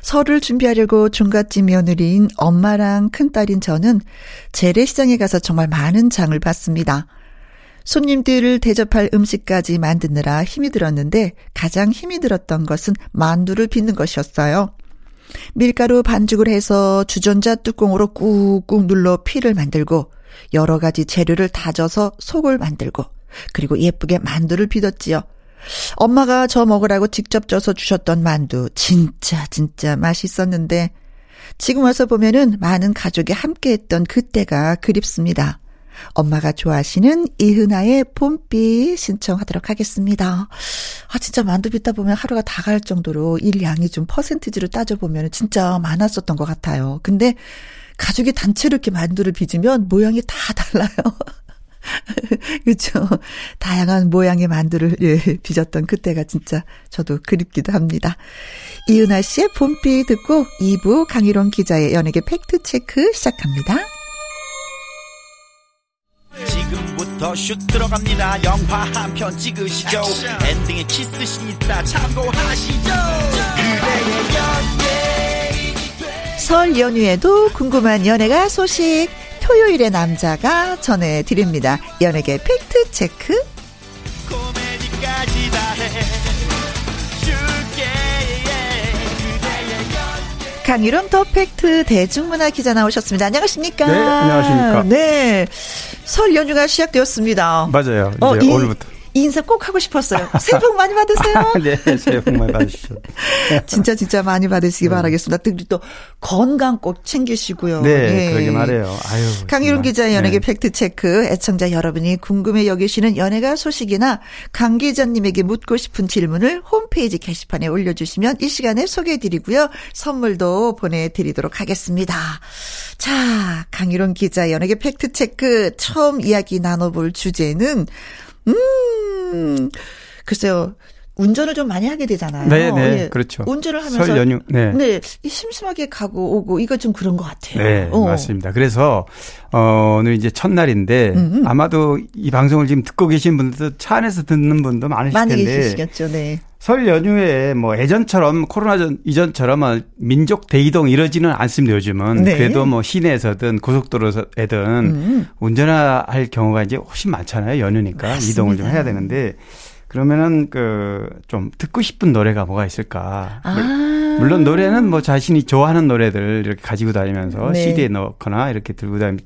설을 준비하려고 중갓집 며느리인 엄마랑 큰딸인 저는 재래시장에 가서 정말 많은 장을 봤습니다. 손님들을 대접할 음식까지 만드느라 힘이 들었는데 가장 힘이 들었던 것은 만두를 빚는 것이었어요. 밀가루 반죽을 해서 주전자 뚜껑으로 꾹꾹 눌러 피를 만들고 여러 가지 재료를 다져서 속을 만들고 그리고 예쁘게 만두를 빚었지요. 엄마가 저 먹으라고 직접 쪄서 주셨던 만두 진짜 진짜 맛있었는데 지금 와서 보면은 많은 가족이 함께 했던 그때가 그립습니다. 엄마가 좋아하시는 이은하의 봄비 신청하도록 하겠습니다. 아, 진짜 만두 빚다 보면 하루가 다 갈 정도로 일 양이 좀 퍼센티지로 따져보면 진짜 많았었던 것 같아요. 근데 가족이 단체로 이렇게 만두를 빚으면 모양이 다 [LAUGHS] 달라요. [LAUGHS] 그렇죠. 다양한 모양의 만두를 예, 빚었던 그때가 진짜 저도 그립기도 합니다. 이은하 씨의 봄비 듣고 2부 강일홍 기자의 연예계 팩트 체크 시작합니다. 지금부터 슛 들어갑니다. 영화 한 편 찍으시죠. 액션. 엔딩에 키스신 있다 참고하시죠. 그대의 연예 설 연휴에도 궁금한 연예가 소식 토요일의 남자가 전해드립니다. 연예계 팩트 체크. 강일홍 더 팩트 대중문화 기자 나오셨습니다. 안녕하십니까? 네, 안녕하십니까? 네. 설 연휴가 시작되었습니다. 맞아요. 이제 어, 오늘부터. 인사 꼭 하고 싶었어요. [LAUGHS] 새해 복 많이 받으세요. 네, 새해 복 많이 받으시죠. [LAUGHS] 진짜 진짜 많이 받으시기 네. 바라겠습니다. 특히 또 건강 꼭 챙기시고요. 네, 네. 그러게 말해요. 아유. 강유론 기자 연예계 네. 팩트 체크 애청자 여러분이 궁금해 여기시는 연예가 소식이나 강 기자님에게 묻고 싶은 질문을 홈페이지 게시판에 올려주시면 이 시간에 소개해드리고요. 선물도 보내드리도록 하겠습니다. 자, 강유론 기자 연예계 팩트 체크 처음 이야기 나눠볼 주제는 음, 글쎄요. 운전을 좀 많이 하게 되잖아요. 네, 네, 예. 그렇죠. 운전을 하면서 설 연휴, 네, 네, 심심하게 가고 오고 이거 좀 그런 것 같아요. 네, 어. 맞습니다. 그래서 어, 오늘 이제 첫날인데 음음. 아마도 이 방송을 지금 듣고 계신 분들도 차 안에서 듣는 분도 많으실 많이 텐데, 많이 계시겠죠, 네. 설 연휴에 뭐 예전처럼 코로나 전 이전처럼 민족 대이동 이러지는 않습니다 요즘은 네. 그래도 뭐 시내에서든 고속도로에든 음. 운전할 경우가 이제 훨씬 많잖아요 연휴니까 맞습니다. 이동을 좀 해야 되는데 그러면은 그 좀 듣고 싶은 노래가 뭐가 있을까? 아. 물론 노래는 뭐 자신이 좋아하는 노래들 이렇게 가지고 다니면서 네. CD에 넣거나 이렇게 들고 다니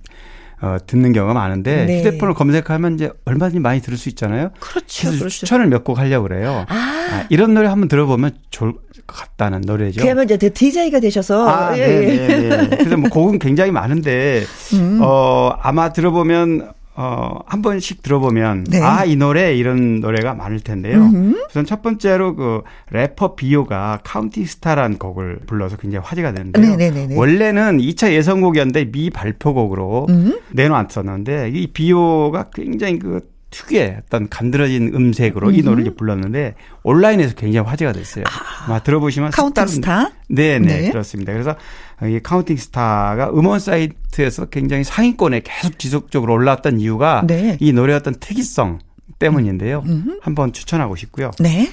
어, 듣는 경우가 많은데 네. 휴대폰을 검색하면 이제 얼마든지 많이 들을 수 있잖아요. 그렇죠. 그래서 그렇죠. 추천을 몇 곡 하려고 그래요. 아. 아. 이런 노래 한번 들어보면 좋을 것 같다는 노래죠. 그러면 이제 DJ가 되셔서 아, 예, 네, 네, 네. 그래서 뭐 곡은 굉장히 많은데 [LAUGHS] 음. 어, 아마 들어보면 어, 한 번씩 들어보면 네. 아, 이 노래 이런 노래가 많을 텐데요. 음흠. 우선 첫 번째로 그 래퍼 비오가 Counting Star라는 곡을 불러서 굉장히 화제가 되는데요. 네네네네. 원래는 2차 예선곡이었는데 미 발표곡으로 음흠. 내놓았었는데 이 비오가 굉장히 그 특유의 어떤 간드러진 음색으로 이 노래를 불렀는데 온라인에서 굉장히 화제가 됐어요. 아, 아 들어보시면 Counting Star? 네, 네, 그렇습니다. 그래서 이 Counting Star가 음원 사이트에서 굉장히 상위권에 계속 지속적으로 올라왔던 이유가 네. 이 노래의 어떤 특이성 때문인데요. 음. 한번 추천하고 싶고요. 네.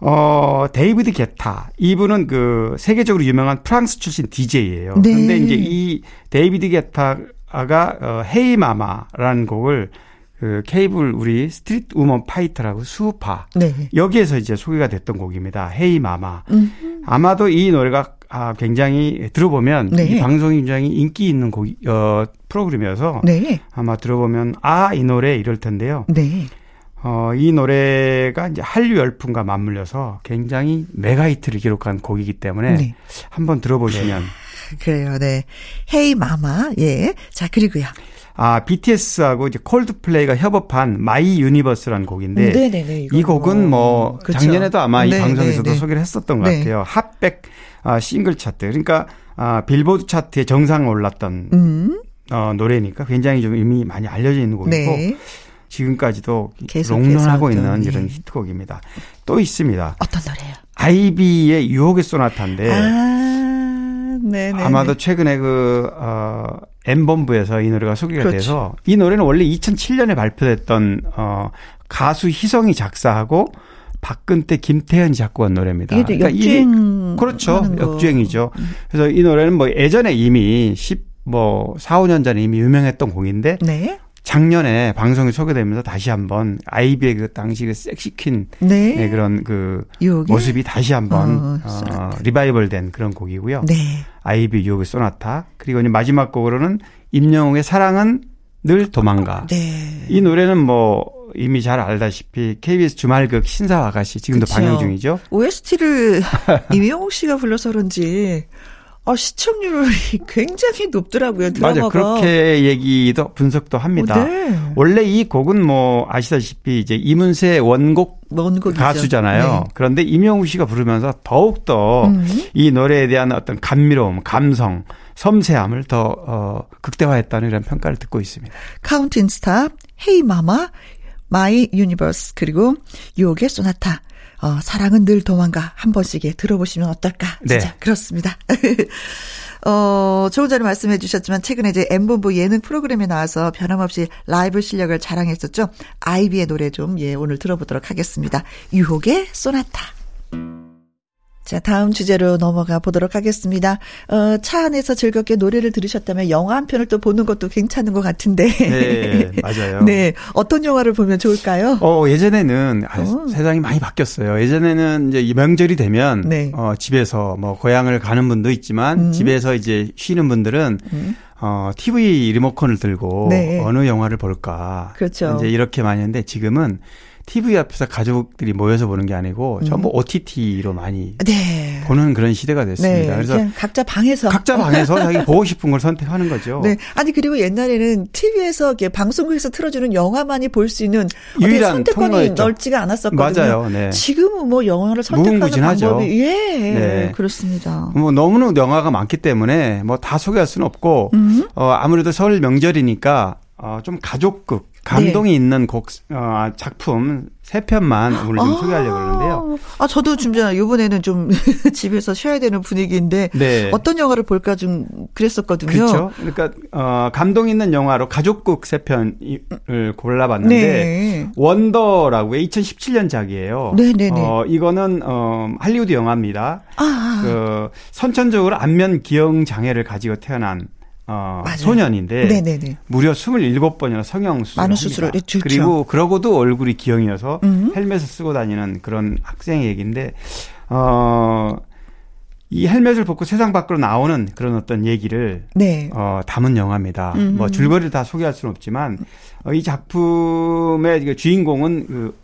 어, 데이비드 게타. 이분은 그 세계적으로 유명한 프랑스 출신 DJ예요. 네. 근데 이제 이 데이비드 게타가 어, Hey Mama라는 곡을 그 케이블 우리 Street Woman Fighter라고 스우파 네. 여기에서 이제 소개가 됐던 곡입니다. Hey Mama. 음. 아마도 이 노래가 아 굉장히 들어보면 네. 이 방송이 굉장히 인기 있는 곡 어, 프로그램이어서 네. 아마 들어보면 아 이 노래 이럴 텐데요. 네. 어, 이 노래가 이제 한류 열풍과 맞물려서 굉장히 mega hit를 기록한 곡이기 때문에 네. 한번 들어보시면 그래요. 네. Hey Mama. 예. 자, 그리고요. 아, BTS하고 이제 콜드플레이가 협업한 My Universe라는 곡인데 네네네, 이 곡은 뭐 그렇죠. 작년에도 아마 네, 이 방송에서도 네네. 소개를 했었던 것 네. 같아요. 핫백 아, 싱글 차트. 그러니까 아, 빌보드 차트에 정상 올랐던 음. 어, 노래니까 굉장히 좀 이미 많이 알려져 있는 곡이고 네. 지금까지도 롱런하고 있는 네. 이런 히트곡입니다. 또 있습니다. 어떤 노래요? 아이비의 유혹의 소나타인데 아, 아마도 최근에 그 어, 엠본부에서 이 노래가 소개가 그렇죠. 돼서 이 노래는 원래 2007년에 발표됐던 어 가수 희성이 작사하고 박근태 김태현 작곡한 노래입니다. 이게 그러니까 역주행 그렇죠. 역주행이죠. 그래서 이 노래는 뭐 예전에 이미 10뭐 4, 5년 전에 이미 유명했던 곡인데 네. 작년에 방송에 소개되면서 다시 한번 아이비의 그 당시 그 섹시퀸 네. 네 그런 그 유혹이? 모습이 다시 한번 어, 어, 리바이벌된 그런 곡이고요. 네. 아이비 유혹의 소나타 그리고 이제 마지막 곡으로는 임영웅의 사랑은 늘 도망가. 네. 이 노래는 뭐 이미 잘 알다시피 KBS 주말극 신사와 아가씨 지금도 그쵸. 방영 중이죠. OST를 [LAUGHS] 임영웅 씨가 불러서 그런지 아, 시청률이 [LAUGHS] 굉장히 높더라고요. 드라마가. 맞아요. 그렇게 얘기도 분석도 합니다. 어, 네. 원래 이 곡은 뭐 아시다시피 이제 이문세 원곡 원곡이죠. 가수잖아요. 네. 그런데 임영웅 씨가 부르면서 더욱 더 이 음. 노래에 대한 어떤 감미로움, 감성, 섬세함을 더 어, 극대화했다는 이런 평가를 듣고 있습니다. Counting Star, Hey Mama, My Universe 그리고 유혹의 소나타. 어, 사랑은 늘 도망가 한 번씩 에 들어보시면 어떨까? 진짜 네. 그렇습니다. [LAUGHS] 어, 조금 전에 말씀해 주셨지만 최근에 이제 M본부 예능 프로그램에 나와서 변함없이 라이브 실력을 자랑했었죠. 아이비의 노래 좀 예, 오늘 들어보도록 하겠습니다. 유혹의 소나타. 자, 다음 주제로 넘어가 보도록 하겠습니다. 어, 차 안에서 즐겁게 노래를 들으셨다면 영화 한 편을 또 보는 것도 괜찮은 것 같은데. 네, [LAUGHS] 맞아요. 네. 어떤 영화를 보면 좋을까요? 어, 예전에는 아, 어. 세상이 많이 바뀌었어요. 예전에는 이제 명절이 되면 네. 어, 집에서 뭐 고향을 가는 분도 있지만 음. 집에서 이제 쉬는 분들은 음. 어, TV 리모컨을 들고 네. 어느 영화를 볼까. 그렇죠. 이제 이렇게 많이 했는데 지금은 TV 앞에서 가족들이 모여서 보는 게 아니고 음. 전부 OTT로 많이 네. 보는 그런 시대가 됐습니다. 네. 그래서 각자 방에서 각자 방에서 자기 보고 싶은 걸 선택하는 거죠. 네. 아니 그리고 옛날에는 TV에서 방송국에서 틀어주는 영화만이 볼 수 있는 유일한 선택권이 통로였죠. 넓지가 않았었거든요. 맞아요. 네. 지금은 뭐 영화를 선택하는 방법이 예 네. 그렇습니다. 뭐 너무너무 영화가 많기 때문에 뭐 다 소개할 수는 없고 음. 어 아무래도 설 명절이니까 어 좀 가족극 감동이 네. 있는 곡 어, 작품 세 편만 오늘 좀 아~ 소개하려고 그러는데요. 아 저도 좀 이번에는 좀 [LAUGHS] 집에서 쉬어야 되는 분위기인데 네. 어떤 영화를 볼까 좀 그랬었거든요. 그렇죠. 그러니까 어, 감동 있는 영화로 가족극 세 편을 골라봤는데 네. 원더라고 2017년작이에요. 네네네. 어, 이거는 어, 할리우드 영화입니다. 아~ 그 선천적으로 안면 기형 장애를 가지고 태어난 어, 소년인데 네네네. 무려 27번이나 성형 수술을 많은 수술을 했죠. 그리고 그러고도 얼굴이 기형이어서 음. 헬멧을 쓰고 다니는 그런 학생 얘기인데 어, 이 헬멧을 벗고 세상 밖으로 나오는 그런 어떤 얘기를 네. 어, 담은 영화입니다. 음. 뭐 줄거리를 다 소개할 수는 없지만 어, 이 작품의 그 주인공은 그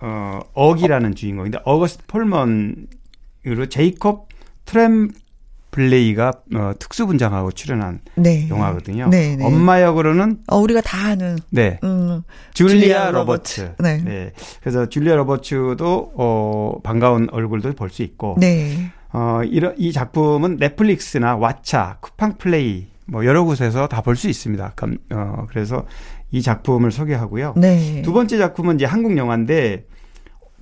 어, 어기라는 주인공인데 어거스트 풀먼으로 제이콥 트렘블레이가 어, 특수 분장하고 출연한 네. 영화거든요. 네, 네. 엄마 역으로는 어, 우리가 다 아는 네 음, 줄리아, 줄리아 로버츠. 로버츠. 네. 네. 그래서 줄리아 로버츠도 어, 반가운 얼굴도 볼 수 있고. 네. 어, 이런 이 작품은 넷플릭스나 왓챠, 쿠팡 플레이 뭐 여러 곳에서 다 볼 수 있습니다. 어, 그래서 이 작품을 소개하고요. 네. 두 번째 작품은 이제 한국 영화인데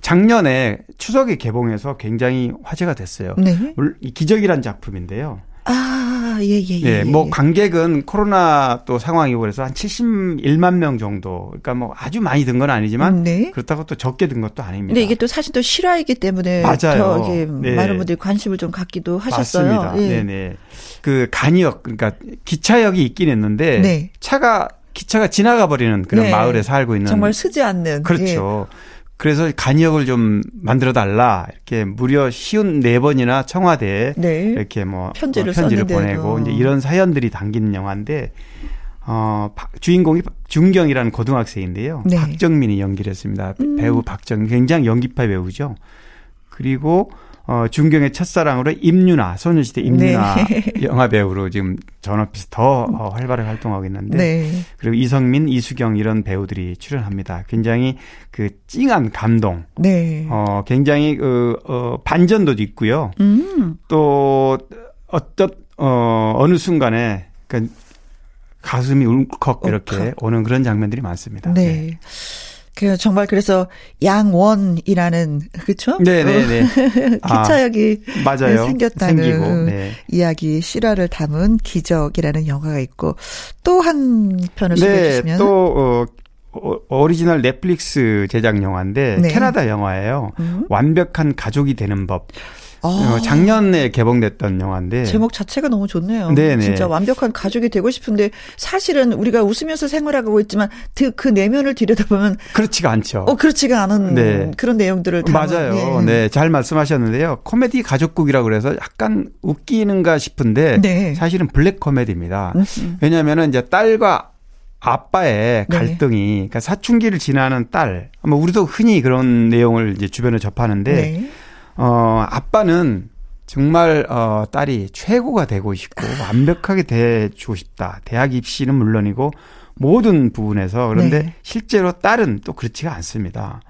작년에 추석에 개봉해서 굉장히 화제가 됐어요. 네. 기적이란 작품인데요. 아, 예, 예, 예. 예, 뭐 관객은 코로나 또 상황이고 그래서 한 71만 명 정도. 그러니까 뭐 아주 많이 든 건 아니지만 네. 그렇다고 또 적게 든 것도 아닙니다. 근데 이게 또 사실 또 실화이기 때문에 맞아요. 더 이게 네. 많은 분들이 관심을 좀 갖기도 하셨어요. 맞습니다. 예. 네, 네. 그 간이역 그러니까 기차역이 있긴 했는데 네. 차가 기차가 지나가 버리는 그런 네. 마을에 살고 있는 정말 쓰지 않는 그렇죠. 예. 그래서 간이역을 좀 만들어 달라 이렇게 무려 쉬운 네 번이나 청와대에 네. 이렇게 뭐 편지를, 어, 편지를 보내고 이제 이런 사연들이 담긴 영화인데 어 주인공이 중경이라는 고등학생인데요. 네. 박정민이 연기를 했습니다. 음. 배우 박정 굉장히 연기파 배우죠. 그리고 어, 중경의 첫사랑으로 임윤아, 소녀시대 임윤아 네. [LAUGHS] 영화 배우로 지금 전업에서 더 어, 활발하게 활동하고 있는데 네. 그리고 이성민, 이수경 이런 배우들이 출연합니다. 굉장히 그 찡한 감동, 네. 어, 굉장히 그 어, 반전도 있고요. 음. 또 어떤 어, 어느 순간에 그 가슴이 울컥 이렇게 오는 그런 장면들이 많습니다. 네. 네. 그 정말 그래서 양원이라는 그렇죠? 네네네. [LAUGHS] 기차역이 아, 맞아요. 생겼다는 생기고, 네. 이야기 실화를 담은 기적이라는 영화가 있고 또 한 편을 소개해 네, 주시면 또 어, 오리지널 넷플릭스 제작 영화인데 네. 캐나다 영화예요. 음. 완벽한 가족이 되는 법. 아. 어, 작년에 개봉됐던 영화인데 제목 자체가 너무 좋네요. 네네. 진짜 완벽한 가족이 되고 싶은데 사실은 우리가 웃으면서 생활하고 있지만 그, 그 내면을 들여다보면 그렇지가 않죠. 어 그렇지가 않은 네. 그런 내용들을 맞아요. 네. 네. 잘 말씀하셨는데요. 코미디 가족국이라고 그래서 약간 웃기는가 싶은데 네. 사실은 블랙 코미디입니다. 음, 음. 왜냐하면 이제 딸과 아빠의 네. 갈등이 네. 그러니까 사춘기를 지나는 딸, 뭐 우리도 흔히 그런 내용을 이제 주변에 접하는데. 네. 어, 아빠는 정말 어 딸이 최고가 되고 싶고 완벽하게 돼주고 싶다. 대학 입시는 물론이고 모든 부분에서 그런데 네. 실제로 딸은 또 그렇지가 않습니다.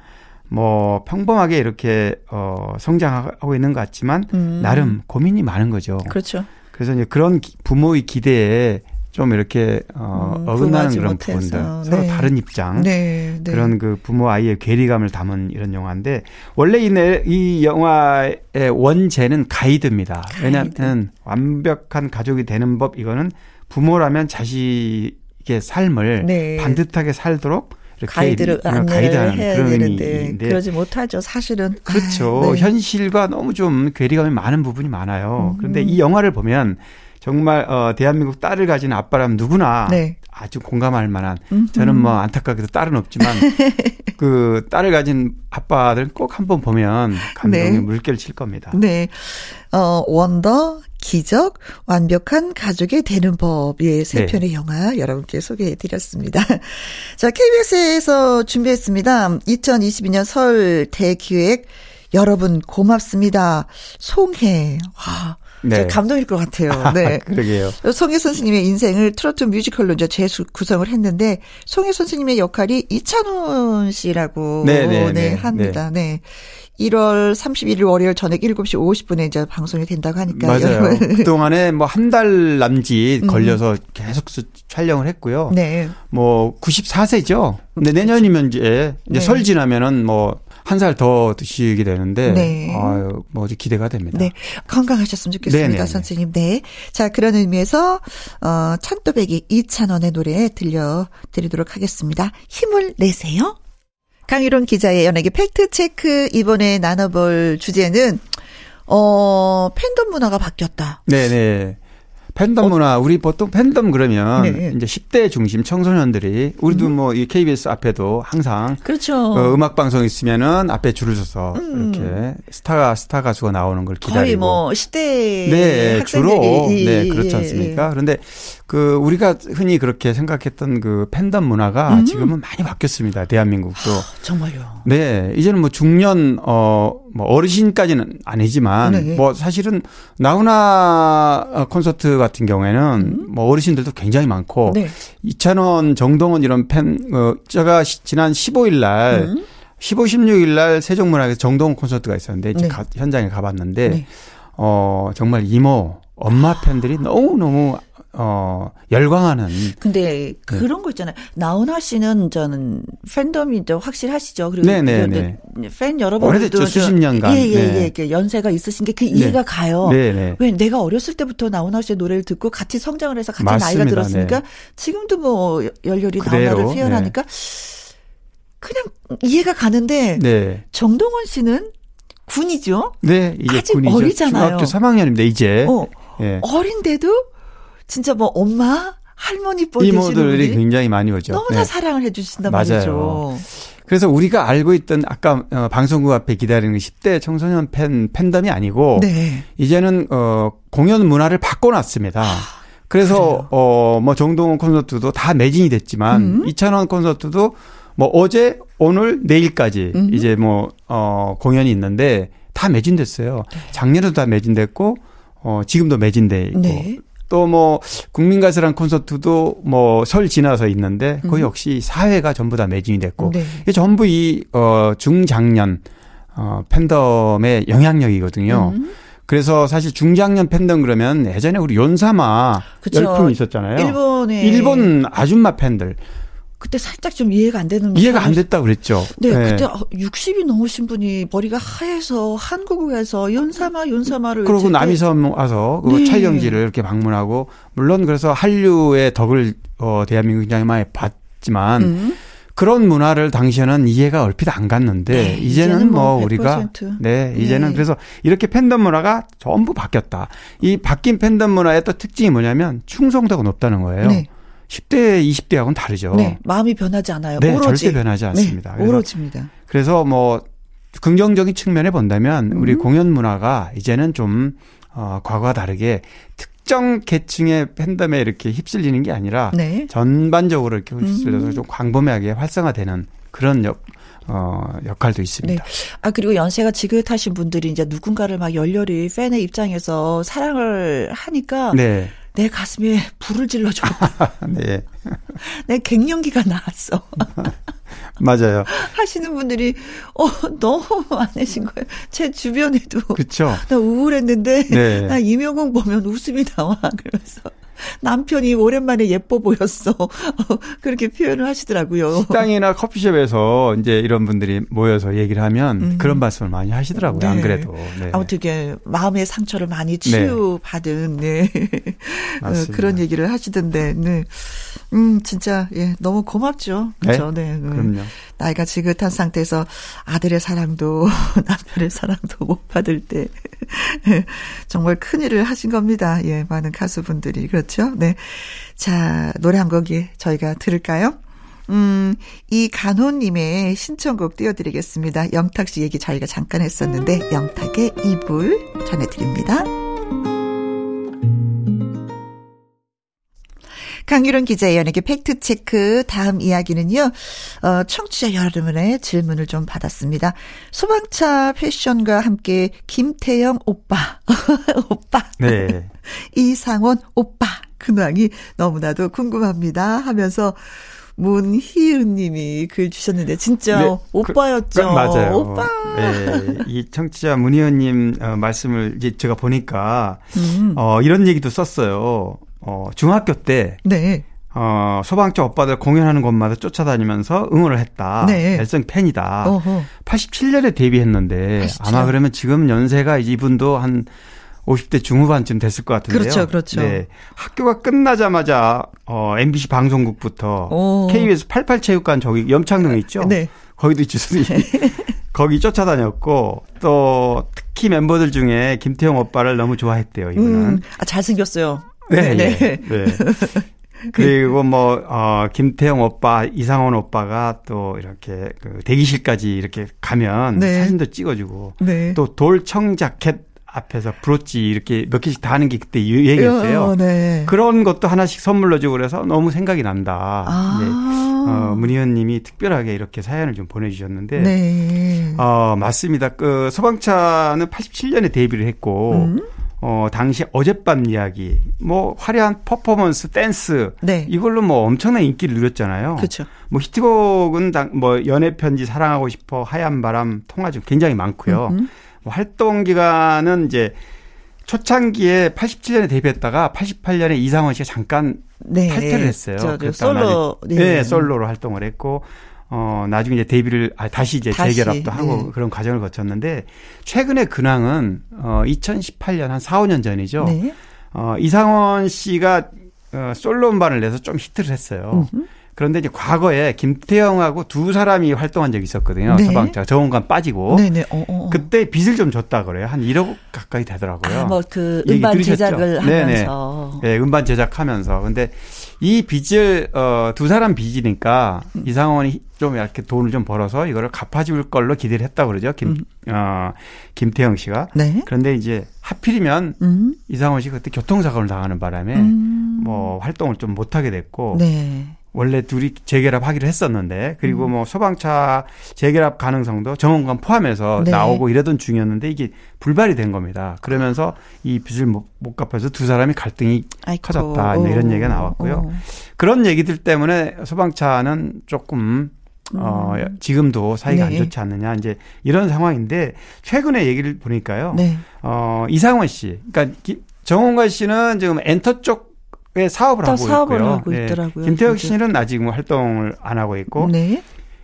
뭐 평범하게 이렇게 어 성장하고 있는 것 같지만 음. 나름 고민이 많은 거죠. 그렇죠. 그래서 이제 그런 부모의 기대에 좀 이렇게 어, 음, 어긋나는 그런 못해서. 부분들 서로 네. 다른 입장 네, 네. 그런 그 부모 아이의 괴리감을 담은 이런 영화인데 원래 이, 내, 이 영화의 원제는 가이드입니다. 가이드. 왜냐하면 완벽한 가족이 되는 법 이거는 부모라면 자식의 삶을 네. 반듯하게 살도록 가이드를 가이드하는 그런 되는데 의미인데 그러지 못하죠 사실은 그렇죠 아, 네. 현실과 너무 좀 괴리감이 많은 부분이 많아요. 음. 그런데 이 영화를 보면 정말 어 대한민국 딸을 가진 아빠라면 누구나 네. 아주 공감할 만한 음흠. 저는 뭐 안타깝게도 딸은 없지만 [LAUGHS] 그 딸을 가진 아빠들은 꼭 한번 보면 감동의 네. 물결 칠 겁니다. 네. 어 원더 기적, 완벽한 가족이 되는 법, 예, 세 네. 편의 영화 여러분께 소개해 드렸습니다. [LAUGHS] 자, KBS에서 준비했습니다. 2022년 설 대기획 여러분 고맙습니다. 송해. 와. 네. 감동일 것 같아요. [LAUGHS] 네. 그러게요. 송혜 선생님의 인생을 트로트 뮤지컬로 이제 재구성을 했는데 송혜 선생님의 역할이 이찬원 씨라고 네, 네, 네, 네 합니다. 네. 1월 31일 월요일 저녁 7시 50분에 이제 방송이 된다고 하니까. 맞아요. [LAUGHS] 그동안에 뭐 한 달 남짓 음. 걸려서 계속 촬영을 했고요. 네. 뭐 94세죠. 근데 내년이면 이제, 이제 네. 설 지나면은 뭐 한 살 더 드시게 되는데 네. 아유, 뭐 기대가 됩니다. 네. 건강하셨으면 좋겠습니다, 네네네. 선생님. 네. 자, 그런 의미에서 어 찬또배기 이찬원의 노래 들려 드리도록 하겠습니다. 힘을 내세요. 강유론 기자의 연예계 팩트 체크 이번에 나눠볼 주제는 어 팬덤 문화가 바뀌었다. 네네. 팬덤 어? 문화, 우리 보통 팬덤 그러면 네. 이제 10대 중심 청소년들이 우리도 음. 뭐이 KBS 앞에도 항상 그렇죠. 어, 음악 방송 있으면은 앞에 줄을 서서 음. 이렇게 스타 스타 가수가 나오는 걸 기다리고 거의 뭐 10대 네, 주로 네, 그렇지 않습니까? 그런데 그 우리가 흔히 그렇게 생각했던 그 팬덤 문화가 음. 지금은 많이 바뀌었습니다. 대한민국도. 아, 정말요. 네. 이제는 뭐 중년 어뭐 어르신까지는 아니지만 네. 뭐 사실은 나훈아 콘서트 같은 경우에는 음. 뭐 어르신들도 굉장히 많고 네. 이찬원, 정동원 이런 팬 어, 제가 지난 15일 날 음. 15, 16일 날 세종문화에서 정동원 콘서트가 있었는데 이제 네. 가, 현장에 가봤는데 네. 어 정말 이모 엄마 팬들이 너무 너무 어, 열광하는. 근데 그런 네. 거 있잖아요. 나훈아 씨는 저는 팬덤이 좀 확실하시죠. 그리고 네네네. 네, 네. 팬 여러분들도 오래됐죠. 수십 년간. 예, 예, 예. 연세가 있으신 게 그 이해가 네. 가요. 네네. 왜 내가 어렸을 때부터 나훈아 씨의 노래를 듣고 같이 성장을 해서 같이 맞습니다. 나이가 들었으니까 네. 지금도 뭐 열렬히. 나훈아를 표현하니까 그냥 이해가 가는데 네. 정동원 씨는 군이죠. 네, 이제 아직 군이죠. 어리잖아요. 중학교 3학년입니다. 이제. 어, 예. 어린데도 진짜 뭐 엄마, 할머니 뻘 이모들이 굉장히 많이 오죠. 너무나 네. 사랑을 해주신단 맞아요. 말이죠. 그래서 우리가 알고 있던 아까 어, 방송국 앞에 기다리는 10대 청소년 팬 팬덤이 아니고 네. 이제는 어 공연 문화를 바꿔놨습니다. 아, 그래서 어 뭐 정동원 콘서트도 다 매진이 됐지만 음. 이찬원 콘서트도 뭐 어제 오늘 내일까지 음. 이제 뭐어 공연이 있는데 다 매진됐어요. 네. 작년에도 다 매진됐고 어 지금도 매진돼 있고 네. 또 뭐 국민가수란 콘서트도 뭐 설 지나서 있는데 그 역시 사회가 전부 다 매진이 됐고 네. 이게 전부 이 어 중장년 어 팬덤의 영향력이거든요. 음. 그래서 사실 중장년 팬덤 그러면 예전에 우리 연사마. 열풍이 있었잖아요. 일본에 일본 아줌마 팬들 그때 살짝 좀 이해가 안 되는 이해가 안 됐다 그랬죠. 네, 네. 그때 60이 어, 넘으신 분이 머리가 하얘서 한국에서 연사마 연사마를 그리고 남이섬 와서 그 네. 촬영지를 이렇게 방문하고 물론 그래서 한류의 덕을 어 대한민국 굉장히 많이 봤지만 음. 그런 문화를 당시에는 이해가 얼핏 안 갔는데 네, 이제는, 이제는 뭐, 뭐 우리가 네 이제는 네. 그래서 이렇게 팬덤 문화가 전부 바뀌었다. 이 바뀐 팬덤 문화의 또 특징이 뭐냐면 충성도가 높다는 거예요. 네. 10대, 20대하고는 다르죠. 네, 마음이 변하지 않아요. 네, 오로지. 절대 변하지 않습니다. 네, 오로지입니다. 그래서 뭐 긍정적인 측면에 본다면 우리 음. 공연 문화가 이제는 좀 어, 과거와 다르게 특정 계층의 팬덤에 이렇게 휩쓸리는 게 아니라 네. 전반적으로 이렇게 휩쓸려서 음. 좀 광범위하게 활성화되는 그런 역, 어, 역할도 있습니다. 네. 아, 그리고 연세가 지긋하신 분들이 이제 누군가를 막 열렬히 팬의 입장에서 사랑을 하니까 네. 내 가슴에 불을 질러줘. [LAUGHS] 네. [LAUGHS] 내 갱년기가 나왔어. [LAUGHS] 맞아요. 하시는 분들이 어 너무 많으신 거예요. 제 주변에도 그렇죠. 나 우울했는데 네. 나 이명웅 보면 웃음이 나와 그러면서 남편이 오랜만에 예뻐 보였어. [LAUGHS] 그렇게 표현을 하시더라고요. 식당이나 커피숍에서 이제 이런 분들이 모여서 얘기를 하면 음. 그런 말씀을 많이 하시더라고요. 네. 안 그래도. 네. 아무튼 이게 마음의 상처를 많이 네. 치유받은 네. [LAUGHS] 어, 그런 얘기를 하시던데. 네. 음, 진짜 예, 너무 고맙죠. 그렇죠. 네. 네. 그럼요. 나이가 지긋한 상태에서 아들의 사랑도 [LAUGHS] 남편의 사랑도 못 받을 때 [LAUGHS] 정말 큰 일을 하신 겁니다. 예, 많은 가수분들이 그렇죠. 네. 자, 노래 한 곡이 저희가 들을까요? 음, 이 간호님의 신청곡 띄워드리겠습니다. 영탁 씨 얘기 저희가 잠깐 했었는데, 영탁의 이불 전해드립니다. 강유론 기자의 연예계 팩트체크 다음 이야기는요. 어, 청취자 여러분의 질문을 좀 받았습니다. 소방차 패션과 함께 김태영 오빠, [LAUGHS] 오빠, 네. [LAUGHS] 이상원 오빠 근황이 너무나도 궁금합니다 하면서 문희은 님이 글 주셨는데 진짜 네, 그, 오빠였죠. 그, 맞아요. 오빠. 네, 이 청취자 문희은 님 어, 말씀을 이제 제가 보니까 음. 어 이런 얘기도 썼어요. 어 중학교 때 네. 어, 소방차 오빠들 공연하는 곳마다 쫓아다니면서 응원을 했다. 네. 열성 팬이다. 어허. 87년에 데뷔했는데 87. 아마 그러면 지금 연세가 이분도 한 50대 중후반쯤 됐을 것 같은데요. 그렇죠, 그렇죠. 네. 학교가 끝나자마자 어 MBC 방송국부터 오. KBS 88체육관 저기 염창동 있죠. 네. 거기도 있지. [LAUGHS] 거기 쫓아다녔고 또 특히 멤버들 중에 김태형 오빠를 너무 좋아했대요. 이분은. 음, 아 잘생겼어요. 네, 네. 네. 네. [LAUGHS] 그리고 뭐, 어, 김태형 오빠, 이상원 오빠가 또 이렇게 그 대기실까지 이렇게 가면 네. 사진도 찍어주고 네. 또 돌 청 자켓 앞에서 브로치 이렇게 몇 개씩 다 하는 게 그때 유행이었대요. 어, 네. 그런 것도 하나씩 선물로 주고 그래서 너무 생각이 난다. 아. 네. 어, 문희연 님이 특별하게 이렇게 사연을 좀 보내주셨는데, 네. 어, 맞습니다. 그 소방차는 87년에 데뷔를 했고, 음? 어, 당시 어젯밤 이야기, 뭐, 화려한 퍼포먼스, 댄스. 네. 이걸로 뭐 엄청난 인기를 누렸잖아요. 그렇죠. 뭐 히트곡은 당, 뭐, 연애 편지, 사랑하고 싶어, 하얀 바람, 통화 중 굉장히 많고요. 음흠. 뭐 활동 기간은 이제 초창기에 87년에 데뷔했다가 88년에 이상원 씨가 잠깐 네, 탈퇴를 했어요. 저, 저 솔로 네. 네, 솔로로 활동을 했고 어 나중에 이제 데뷔를 아, 다시 이제 다시, 재결합도 하고 네. 그런 과정을 거쳤는데 최근에 근황은 어 2018년 한 4, 5년 전이죠. 네. 어 이상원 씨가 어 솔로 음반을 내서 좀 히트를 했어요. 음흠. 그런데 이제 과거에 김태형하고 두 사람이 활동한 적이 있었거든요. 네. 서방차 정원관 빠지고. 네네. 어, 어, 어. 그때 빚을 좀 줬다 그래요. 한 1억 가까이 되더라고요. 아, 뭐그 음반 제작을 하면서. 네네. 네, 음반 제작하면서. 근데 이 빚을 어, 두 사람 빚이니까 음. 이상원이 좀 이렇게 돈을 좀 벌어서 이거를 갚아줄 걸로 기대를 했다고 그러죠. 김, 음. 어, 김태형 씨가. 네. 그런데 이제 하필이면 음. 이상원 씨가 그때 교통사고를 당하는 바람에 음. 뭐 활동을 좀 못하게 됐고. 네. 원래 둘이 재결합하기로 했었는데 그리고 음. 뭐 소방차 재결합 가능성도 정원관 포함해서 네. 나오고 이러던 중이었는데 이게 불발이 된 겁니다. 그러면서 이 빚을 못, 못 갚아서 두 사람이 갈등이 아이고. 커졌다 이런 얘기가 나왔고요. 오. 그런 얘기들 때문에 소방차는 조금 어, 음. 지금도 사이가 네. 안 좋지 않느냐, 이제 이런 상황인데, 최근에 얘기를 보니까요. 네. 어, 이상원 씨. 그러니까 정원관 씨는 지금 엔터 쪽 예, 사업을 하고 사업을 있고요. 하고 네. 있더라고요. 김태혁 씨는 아직 뭐 활동을 안 하고 있고 네.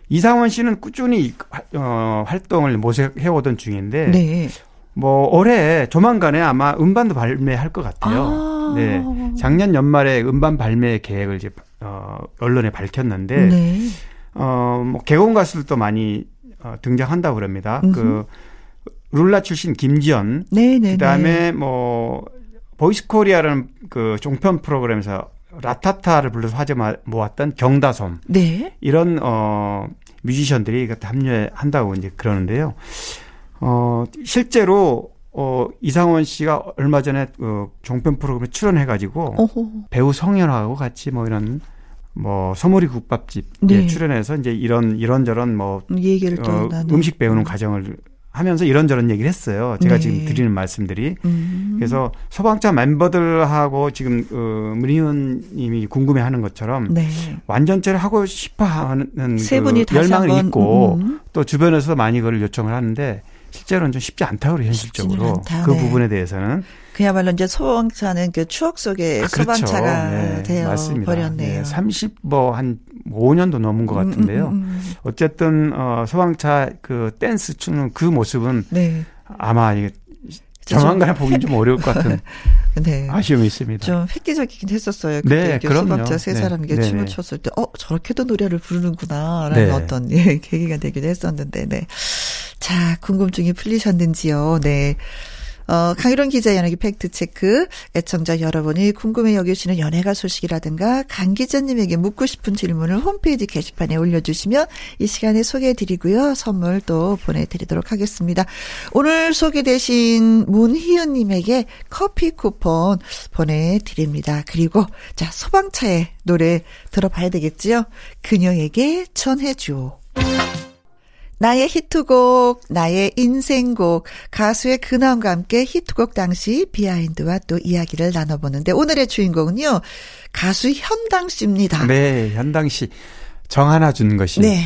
이상원 씨는 꾸준히 어, 활동을 모색해 오던 중인데 네. 뭐 올해 조만간에 아마 음반도 발매할 것 같아요. 아. 네. 작년 연말에 음반 발매 계획을 이제 어, 언론에 밝혔는데 네. 어 뭐 객원 가수들도 많이 어, 등장한다고 그럽니다. 음흠. 그 룰라 출신 김지연, 네, 네, 그다음에 네. 뭐 보이스 코리아라는 그 종편 프로그램에서 라타타를 불러서 화제 모았던 경다솜. 네. 이런 어 뮤지션들이 합류한다고 이제 그러는데요. 어 실제로 어 이상원 씨가 얼마 전에 그 종편 프로그램에 출연해 가지고 배우 성현하고 같이 뭐 이런 뭐 소머리 국밥집에 네. 출연해서 이제 이런 이런저런 뭐 얘기를 어, 음식 배우는 과정을 하면서 이런저런 얘기를 했어요. 제가 네. 지금 드리는 말씀들이. 음. 그래서 소방차 멤버들하고 지금 어, 문희은 님이 궁금해 하는 것처럼 네. 완전체를 하고 싶어 하는 그 열망을 있고 음. 또 주변에서 많이 그걸 요청을 하는데 실제로는 좀 쉽지 않다고 현실적으로 않다. 그 네. 부분에 대해서는 그야말로 이제 소방차는 그 추억 속의 아, 그렇죠. 소방차가 네. 되어 맞습니다. 버렸네요. 네. 30뭐한 5년도 넘은 것 음, 음, 같은데요. 음, 음, 음. 어쨌든 어 소방차 그 댄스 추는 그 모습은 네. 아마 이게 정황가에 보기 좀 어려울 것 같은 [LAUGHS] 네. 아쉬움이 있습니다. 좀 획기적이긴 했었어요. 그때 네, 소방차 세 네. 사람이 네. 춤을 췄을 때, 어, 저렇게도 노래를 부르는구나라는 네. 어떤 예, 계기가 되기도 했었는데, 네. 자, 궁금증이 풀리셨는지요? 네. 어, 강유론 기자 연예기 팩트체크. 애청자 여러분이 궁금해 여기시는 연예가 소식이라든가 강 기자님에게 묻고 싶은 질문을 홈페이지 게시판에 올려주시면 이 시간에 소개해드리고요. 선물 또 보내드리도록 하겠습니다. 오늘 소개되신 문희은님에게 커피 쿠폰 보내드립니다. 그리고 자, 소방차의 노래 들어봐야 되겠지요? 그녀에게 전해줘. 나의 히트곡, 나의 인생곡, 가수의 근황과 함께 히트곡 당시 비하인드와 또 이야기를 나눠보는데 오늘의 주인공은요, 가수 현당 씨입니다. 네, 현당 씨. 정하나 준 것이. 네.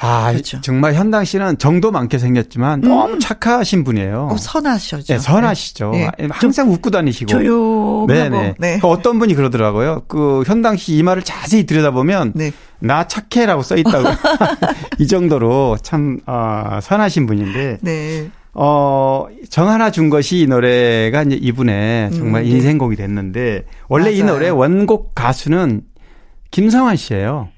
아, 그렇죠. 정말 현당 씨는 정도 많게 생겼지만 음. 너무 착하신 분이에요. 어, 선하시죠. 네, 선하시죠. 네. 네. 항상 웃고 다니시고. 조용하고. 네네. 네. 그 어떤 분이 그러더라고요. 그 현당 씨 이마를 자세히 들여다보면 네. 나 착해라고 써 있다고. [LAUGHS] [LAUGHS] 이 정도로 참 어, 선하신 분인데. 네. 어, 정 하나 준 것이 이 노래가 이제 이분의 정말 음, 네. 인생곡이 됐는데 원래 맞아요. 이 노래 원곡 가수는 김성환 씨예요.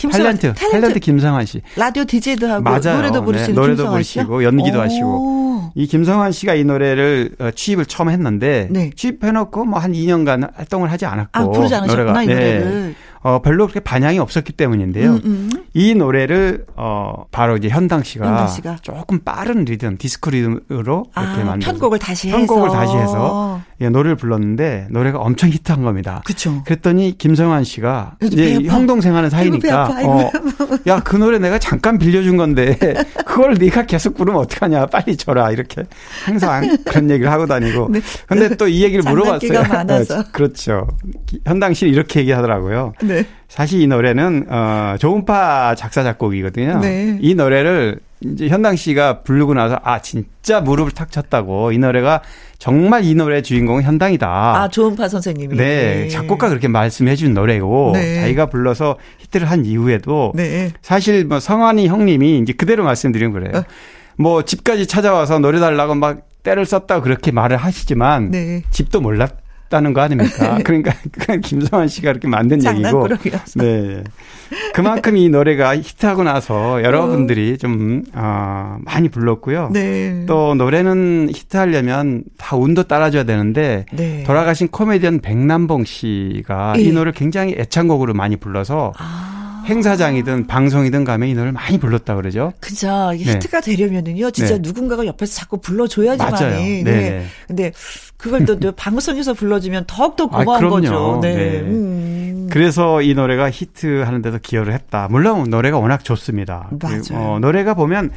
김성환, 탤런트, 탤런트, 탤런트 김성환 씨. 라디오 디제이도 하고 맞아요. 노래도 부르시는 네, 노래도 부르시고 연기도 오. 하시고. 이 김성환 씨가 이 노래를 어, 취입을 처음 했는데 네. 취입해 놓고 뭐 한 2년간 활동을 하지 않았고 아, 부르지 않으셨구나 노래가. 이 노래를. 네. 어, 별로 그렇게 반향이 없었기 때문인데요. 음, 음. 이 노래를 어, 바로 이제 현당 씨가, 현당 씨가, 조금 빠른 리듬, 디스코 리듬으로 아, 이렇게 만든 편곡을 다시 해서 편곡을 다시 해서 예, 노래를 불렀는데 노래가 엄청 히트한 겁니다. 그렇죠. 그랬더니 김성환 씨가 이제 형 동생 하는 사이니까 어, 야, 그 노래 내가 잠깐 빌려준 건데 [LAUGHS] 그걸 네가 계속 부르면 어떡하냐. 빨리 줘라. 이렇게 항상 그런 얘기를 하고 다니고. 네. 근데 또 이 얘기를 물어봤어요. 많아서. [LAUGHS] 그렇죠. 현당 씨 이렇게 얘기하더라고요. 네. 사실 이 노래는 어 조음파 작사 작곡이거든요. 네. 이 노래를 이제 현당 씨가 부르고 나서 아 진짜 무릎을 탁 쳤다고 이 노래가 정말 이 노래의 주인공은 현당이다. 아 조은파 선생님이. 네, 작곡가 그렇게 말씀해 준 노래고 네. 자기가 불러서 히트를 한 이후에도 네. 사실 뭐 성환이 형님이 이제 그대로 말씀드린 거래요. 어. 뭐 집까지 찾아와서 노래 달라고 막 때를 썼다 그렇게 말을 하시지만 네. 집도 몰랐. 다는 거 아닙니까? [LAUGHS] 그러니까 그냥 김성환 씨가 이렇게 만든 얘기고. 네. 그만큼 이 노래가 히트하고 나서 여러분들이 어. 좀 어, 많이 불렀고요. 네. 또 노래는 히트하려면 다 운도 따라줘야 되는데 네. 돌아가신 코미디언 백남봉 씨가 네. 이 노래를 굉장히 애창곡으로 많이 불러서 아. 행사장이든 방송이든 가면 이 노래를 많이 불렀다 그러죠. 그죠. 네. 히트가 되려면은요, 진짜 네. 누군가가 옆에서 자꾸 불러줘야지만이. 네. 네. 근데 그걸 또 [LAUGHS] 방송에서 불러주면 더욱더 아, 고마운 아, 거죠. 네. 네. 음. 그래서 이 노래가 히트하는 데도 기여를 했다. 물론 노래가 워낙 좋습니다. 맞아요. 어, 노래가 보면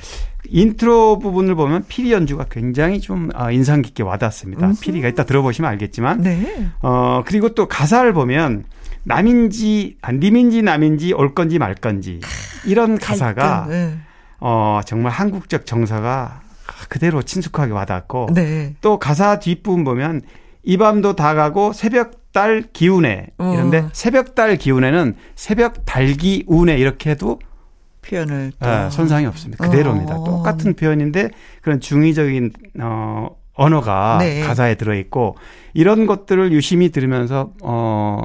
인트로 부분을 보면 피리 연주가 굉장히 좀 아, 인상 깊게 와닿습니다. 음. 피리가 이따 들어보시면 알겠지만. 네. 어, 그리고 또 가사를 보면 남인지 안 님인지 남인지 올 건지 말 건지 이런 가사가 네. 어 정말 한국적 정서가 그대로 친숙하게 와닿고 네. 또 가사 뒷부분 보면 이 밤도 다 가고 새벽 달 기운에 어. 이런데 새벽 달 기운에는 새벽 달기 운에 이렇게 해도 표현을 네, 손상이 없습니다. 그대로입니다. 어. 똑같은 표현인데 그런 중의적인 어 언어가 네. 가사에 들어 있고 이런 것들을 유심히 들으면서 어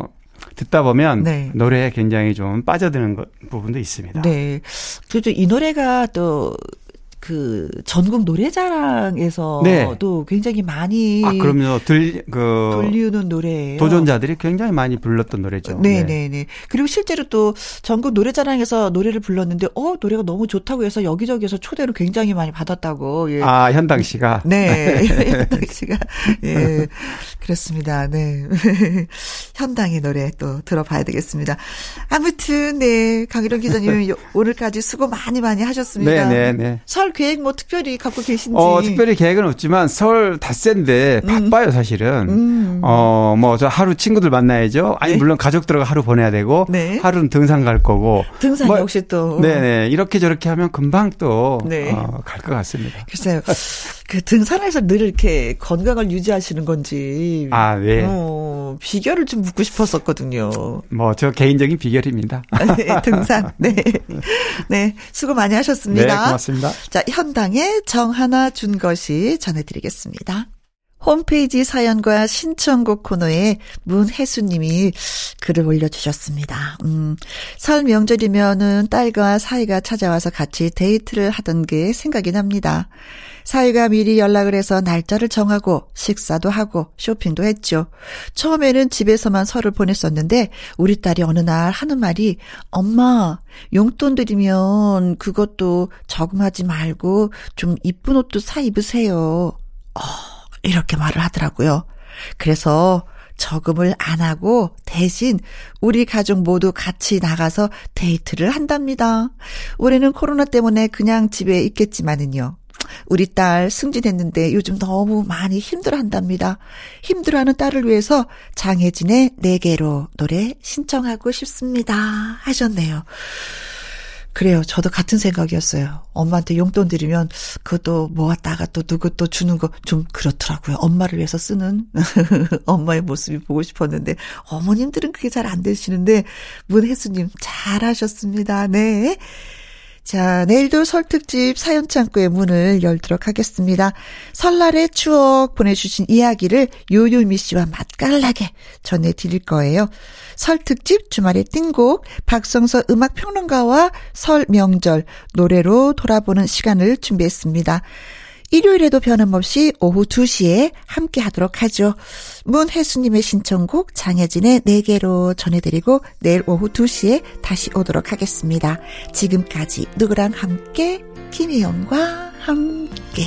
듣다 보면 네. 노래에 굉장히 좀 빠져드는 것, 부분도 있습니다. 네. 그래도 이 노래가 또 그 전국 노래자랑에서도 네. 굉장히 많이 아 그럼요 들그 돌리는 노래예요. 도전자들이 굉장히 많이 불렀던 노래죠. 네네네. 네. 네, 네. 그리고 실제로 또 전국 노래자랑에서 노래를 불렀는데 어 노래가 너무 좋다고 해서 여기저기서 초대를 굉장히 많이 받았다고. 예. 아 현당 씨가 네 [LAUGHS] 현당 씨가 예 그렇습니다. 네 [LAUGHS] 현당의 노래 또 들어봐야 되겠습니다. 아무튼 네 강일원 기자님 오늘까지 수고 많이 많이 하셨습니다. 네네네. 네, 설 계획 뭐 특별히 갖고 계신지? 어, 특별히 계획은 없지만 서울 닷새인데 음. 바빠요, 사실은. 음. 어, 뭐 저 하루 친구들 만나야죠. 아니 네. 물론 가족들하고 하루 보내야 되고 네. 하루는 등산 갈 거고. 등산 뭐, 역시 또. 네, 네. 이렇게 저렇게 하면 금방 또 네. 어, 갈 것 같습니다. 글쎄요. 그 등산에서 늘 이렇게 건강을 유지하시는 건지. 아, 네. 어, 비결을 좀 묻고 싶었었거든요. 뭐, 저 개인적인 비결입니다. [LAUGHS] 네, 등산. 네. 네. 수고 많이 하셨습니다. 네, 고맙습니다. 자, 현당의 정 하나 준 것이 전해드리겠습니다. 홈페이지 사연과 신청곡 코너에 문혜수님이 글을 올려주셨습니다. 음, 설 명절이면은 딸과 사이가 찾아와서 같이 데이트를 하던 게 생각이 납니다. 사이가 미리 연락을 해서 날짜를 정하고 식사도 하고 쇼핑도 했죠. 처음에는 집에서만 설을 보냈었는데 우리 딸이 어느 날 하는 말이 엄마 용돈 드리면 그것도 저금하지 말고 좀 이쁜 옷도 사 입으세요. 어. 이렇게 말을 하더라고요. 그래서 저금을 안 하고 대신 우리 가족 모두 같이 나가서 데이트를 한답니다. 올해는 코로나 때문에 그냥 집에 있겠지만은요. 우리 딸 승진했는데 요즘 너무 많이 힘들어 한답니다. 힘들어하는 딸을 위해서 장혜진의 네 개로 노래 신청하고 싶습니다. 하셨네요. 그래요. 저도 같은 생각이었어요. 엄마한테 용돈 드리면 그것도 모았다가 또 누구 또 주는 거 좀 그렇더라고요. 엄마를 위해서 쓰는 [LAUGHS] 엄마의 모습이 보고 싶었는데 어머님들은 그게 잘 안 되시는데 문혜수님 잘하셨습니다. 네. 자, 내일도 설특집 사연창고의 문을 열도록 하겠습니다. 설날의 추억 보내주신 이야기를 요요미 씨와 맛깔나게 전해드릴 거예요. 설 특집 주말의 띵곡 박성서 음악평론가와 설 명절 노래로 돌아보는 시간을 준비했습니다. 일요일에도 변함없이 오후 2시에 함께 하도록 하죠. 문혜수님의 신청곡 장혜진의 4개로 전해드리고 내일 오후 2시에 다시 오도록 하겠습니다. 지금까지 누구랑 함께 김혜영과 함께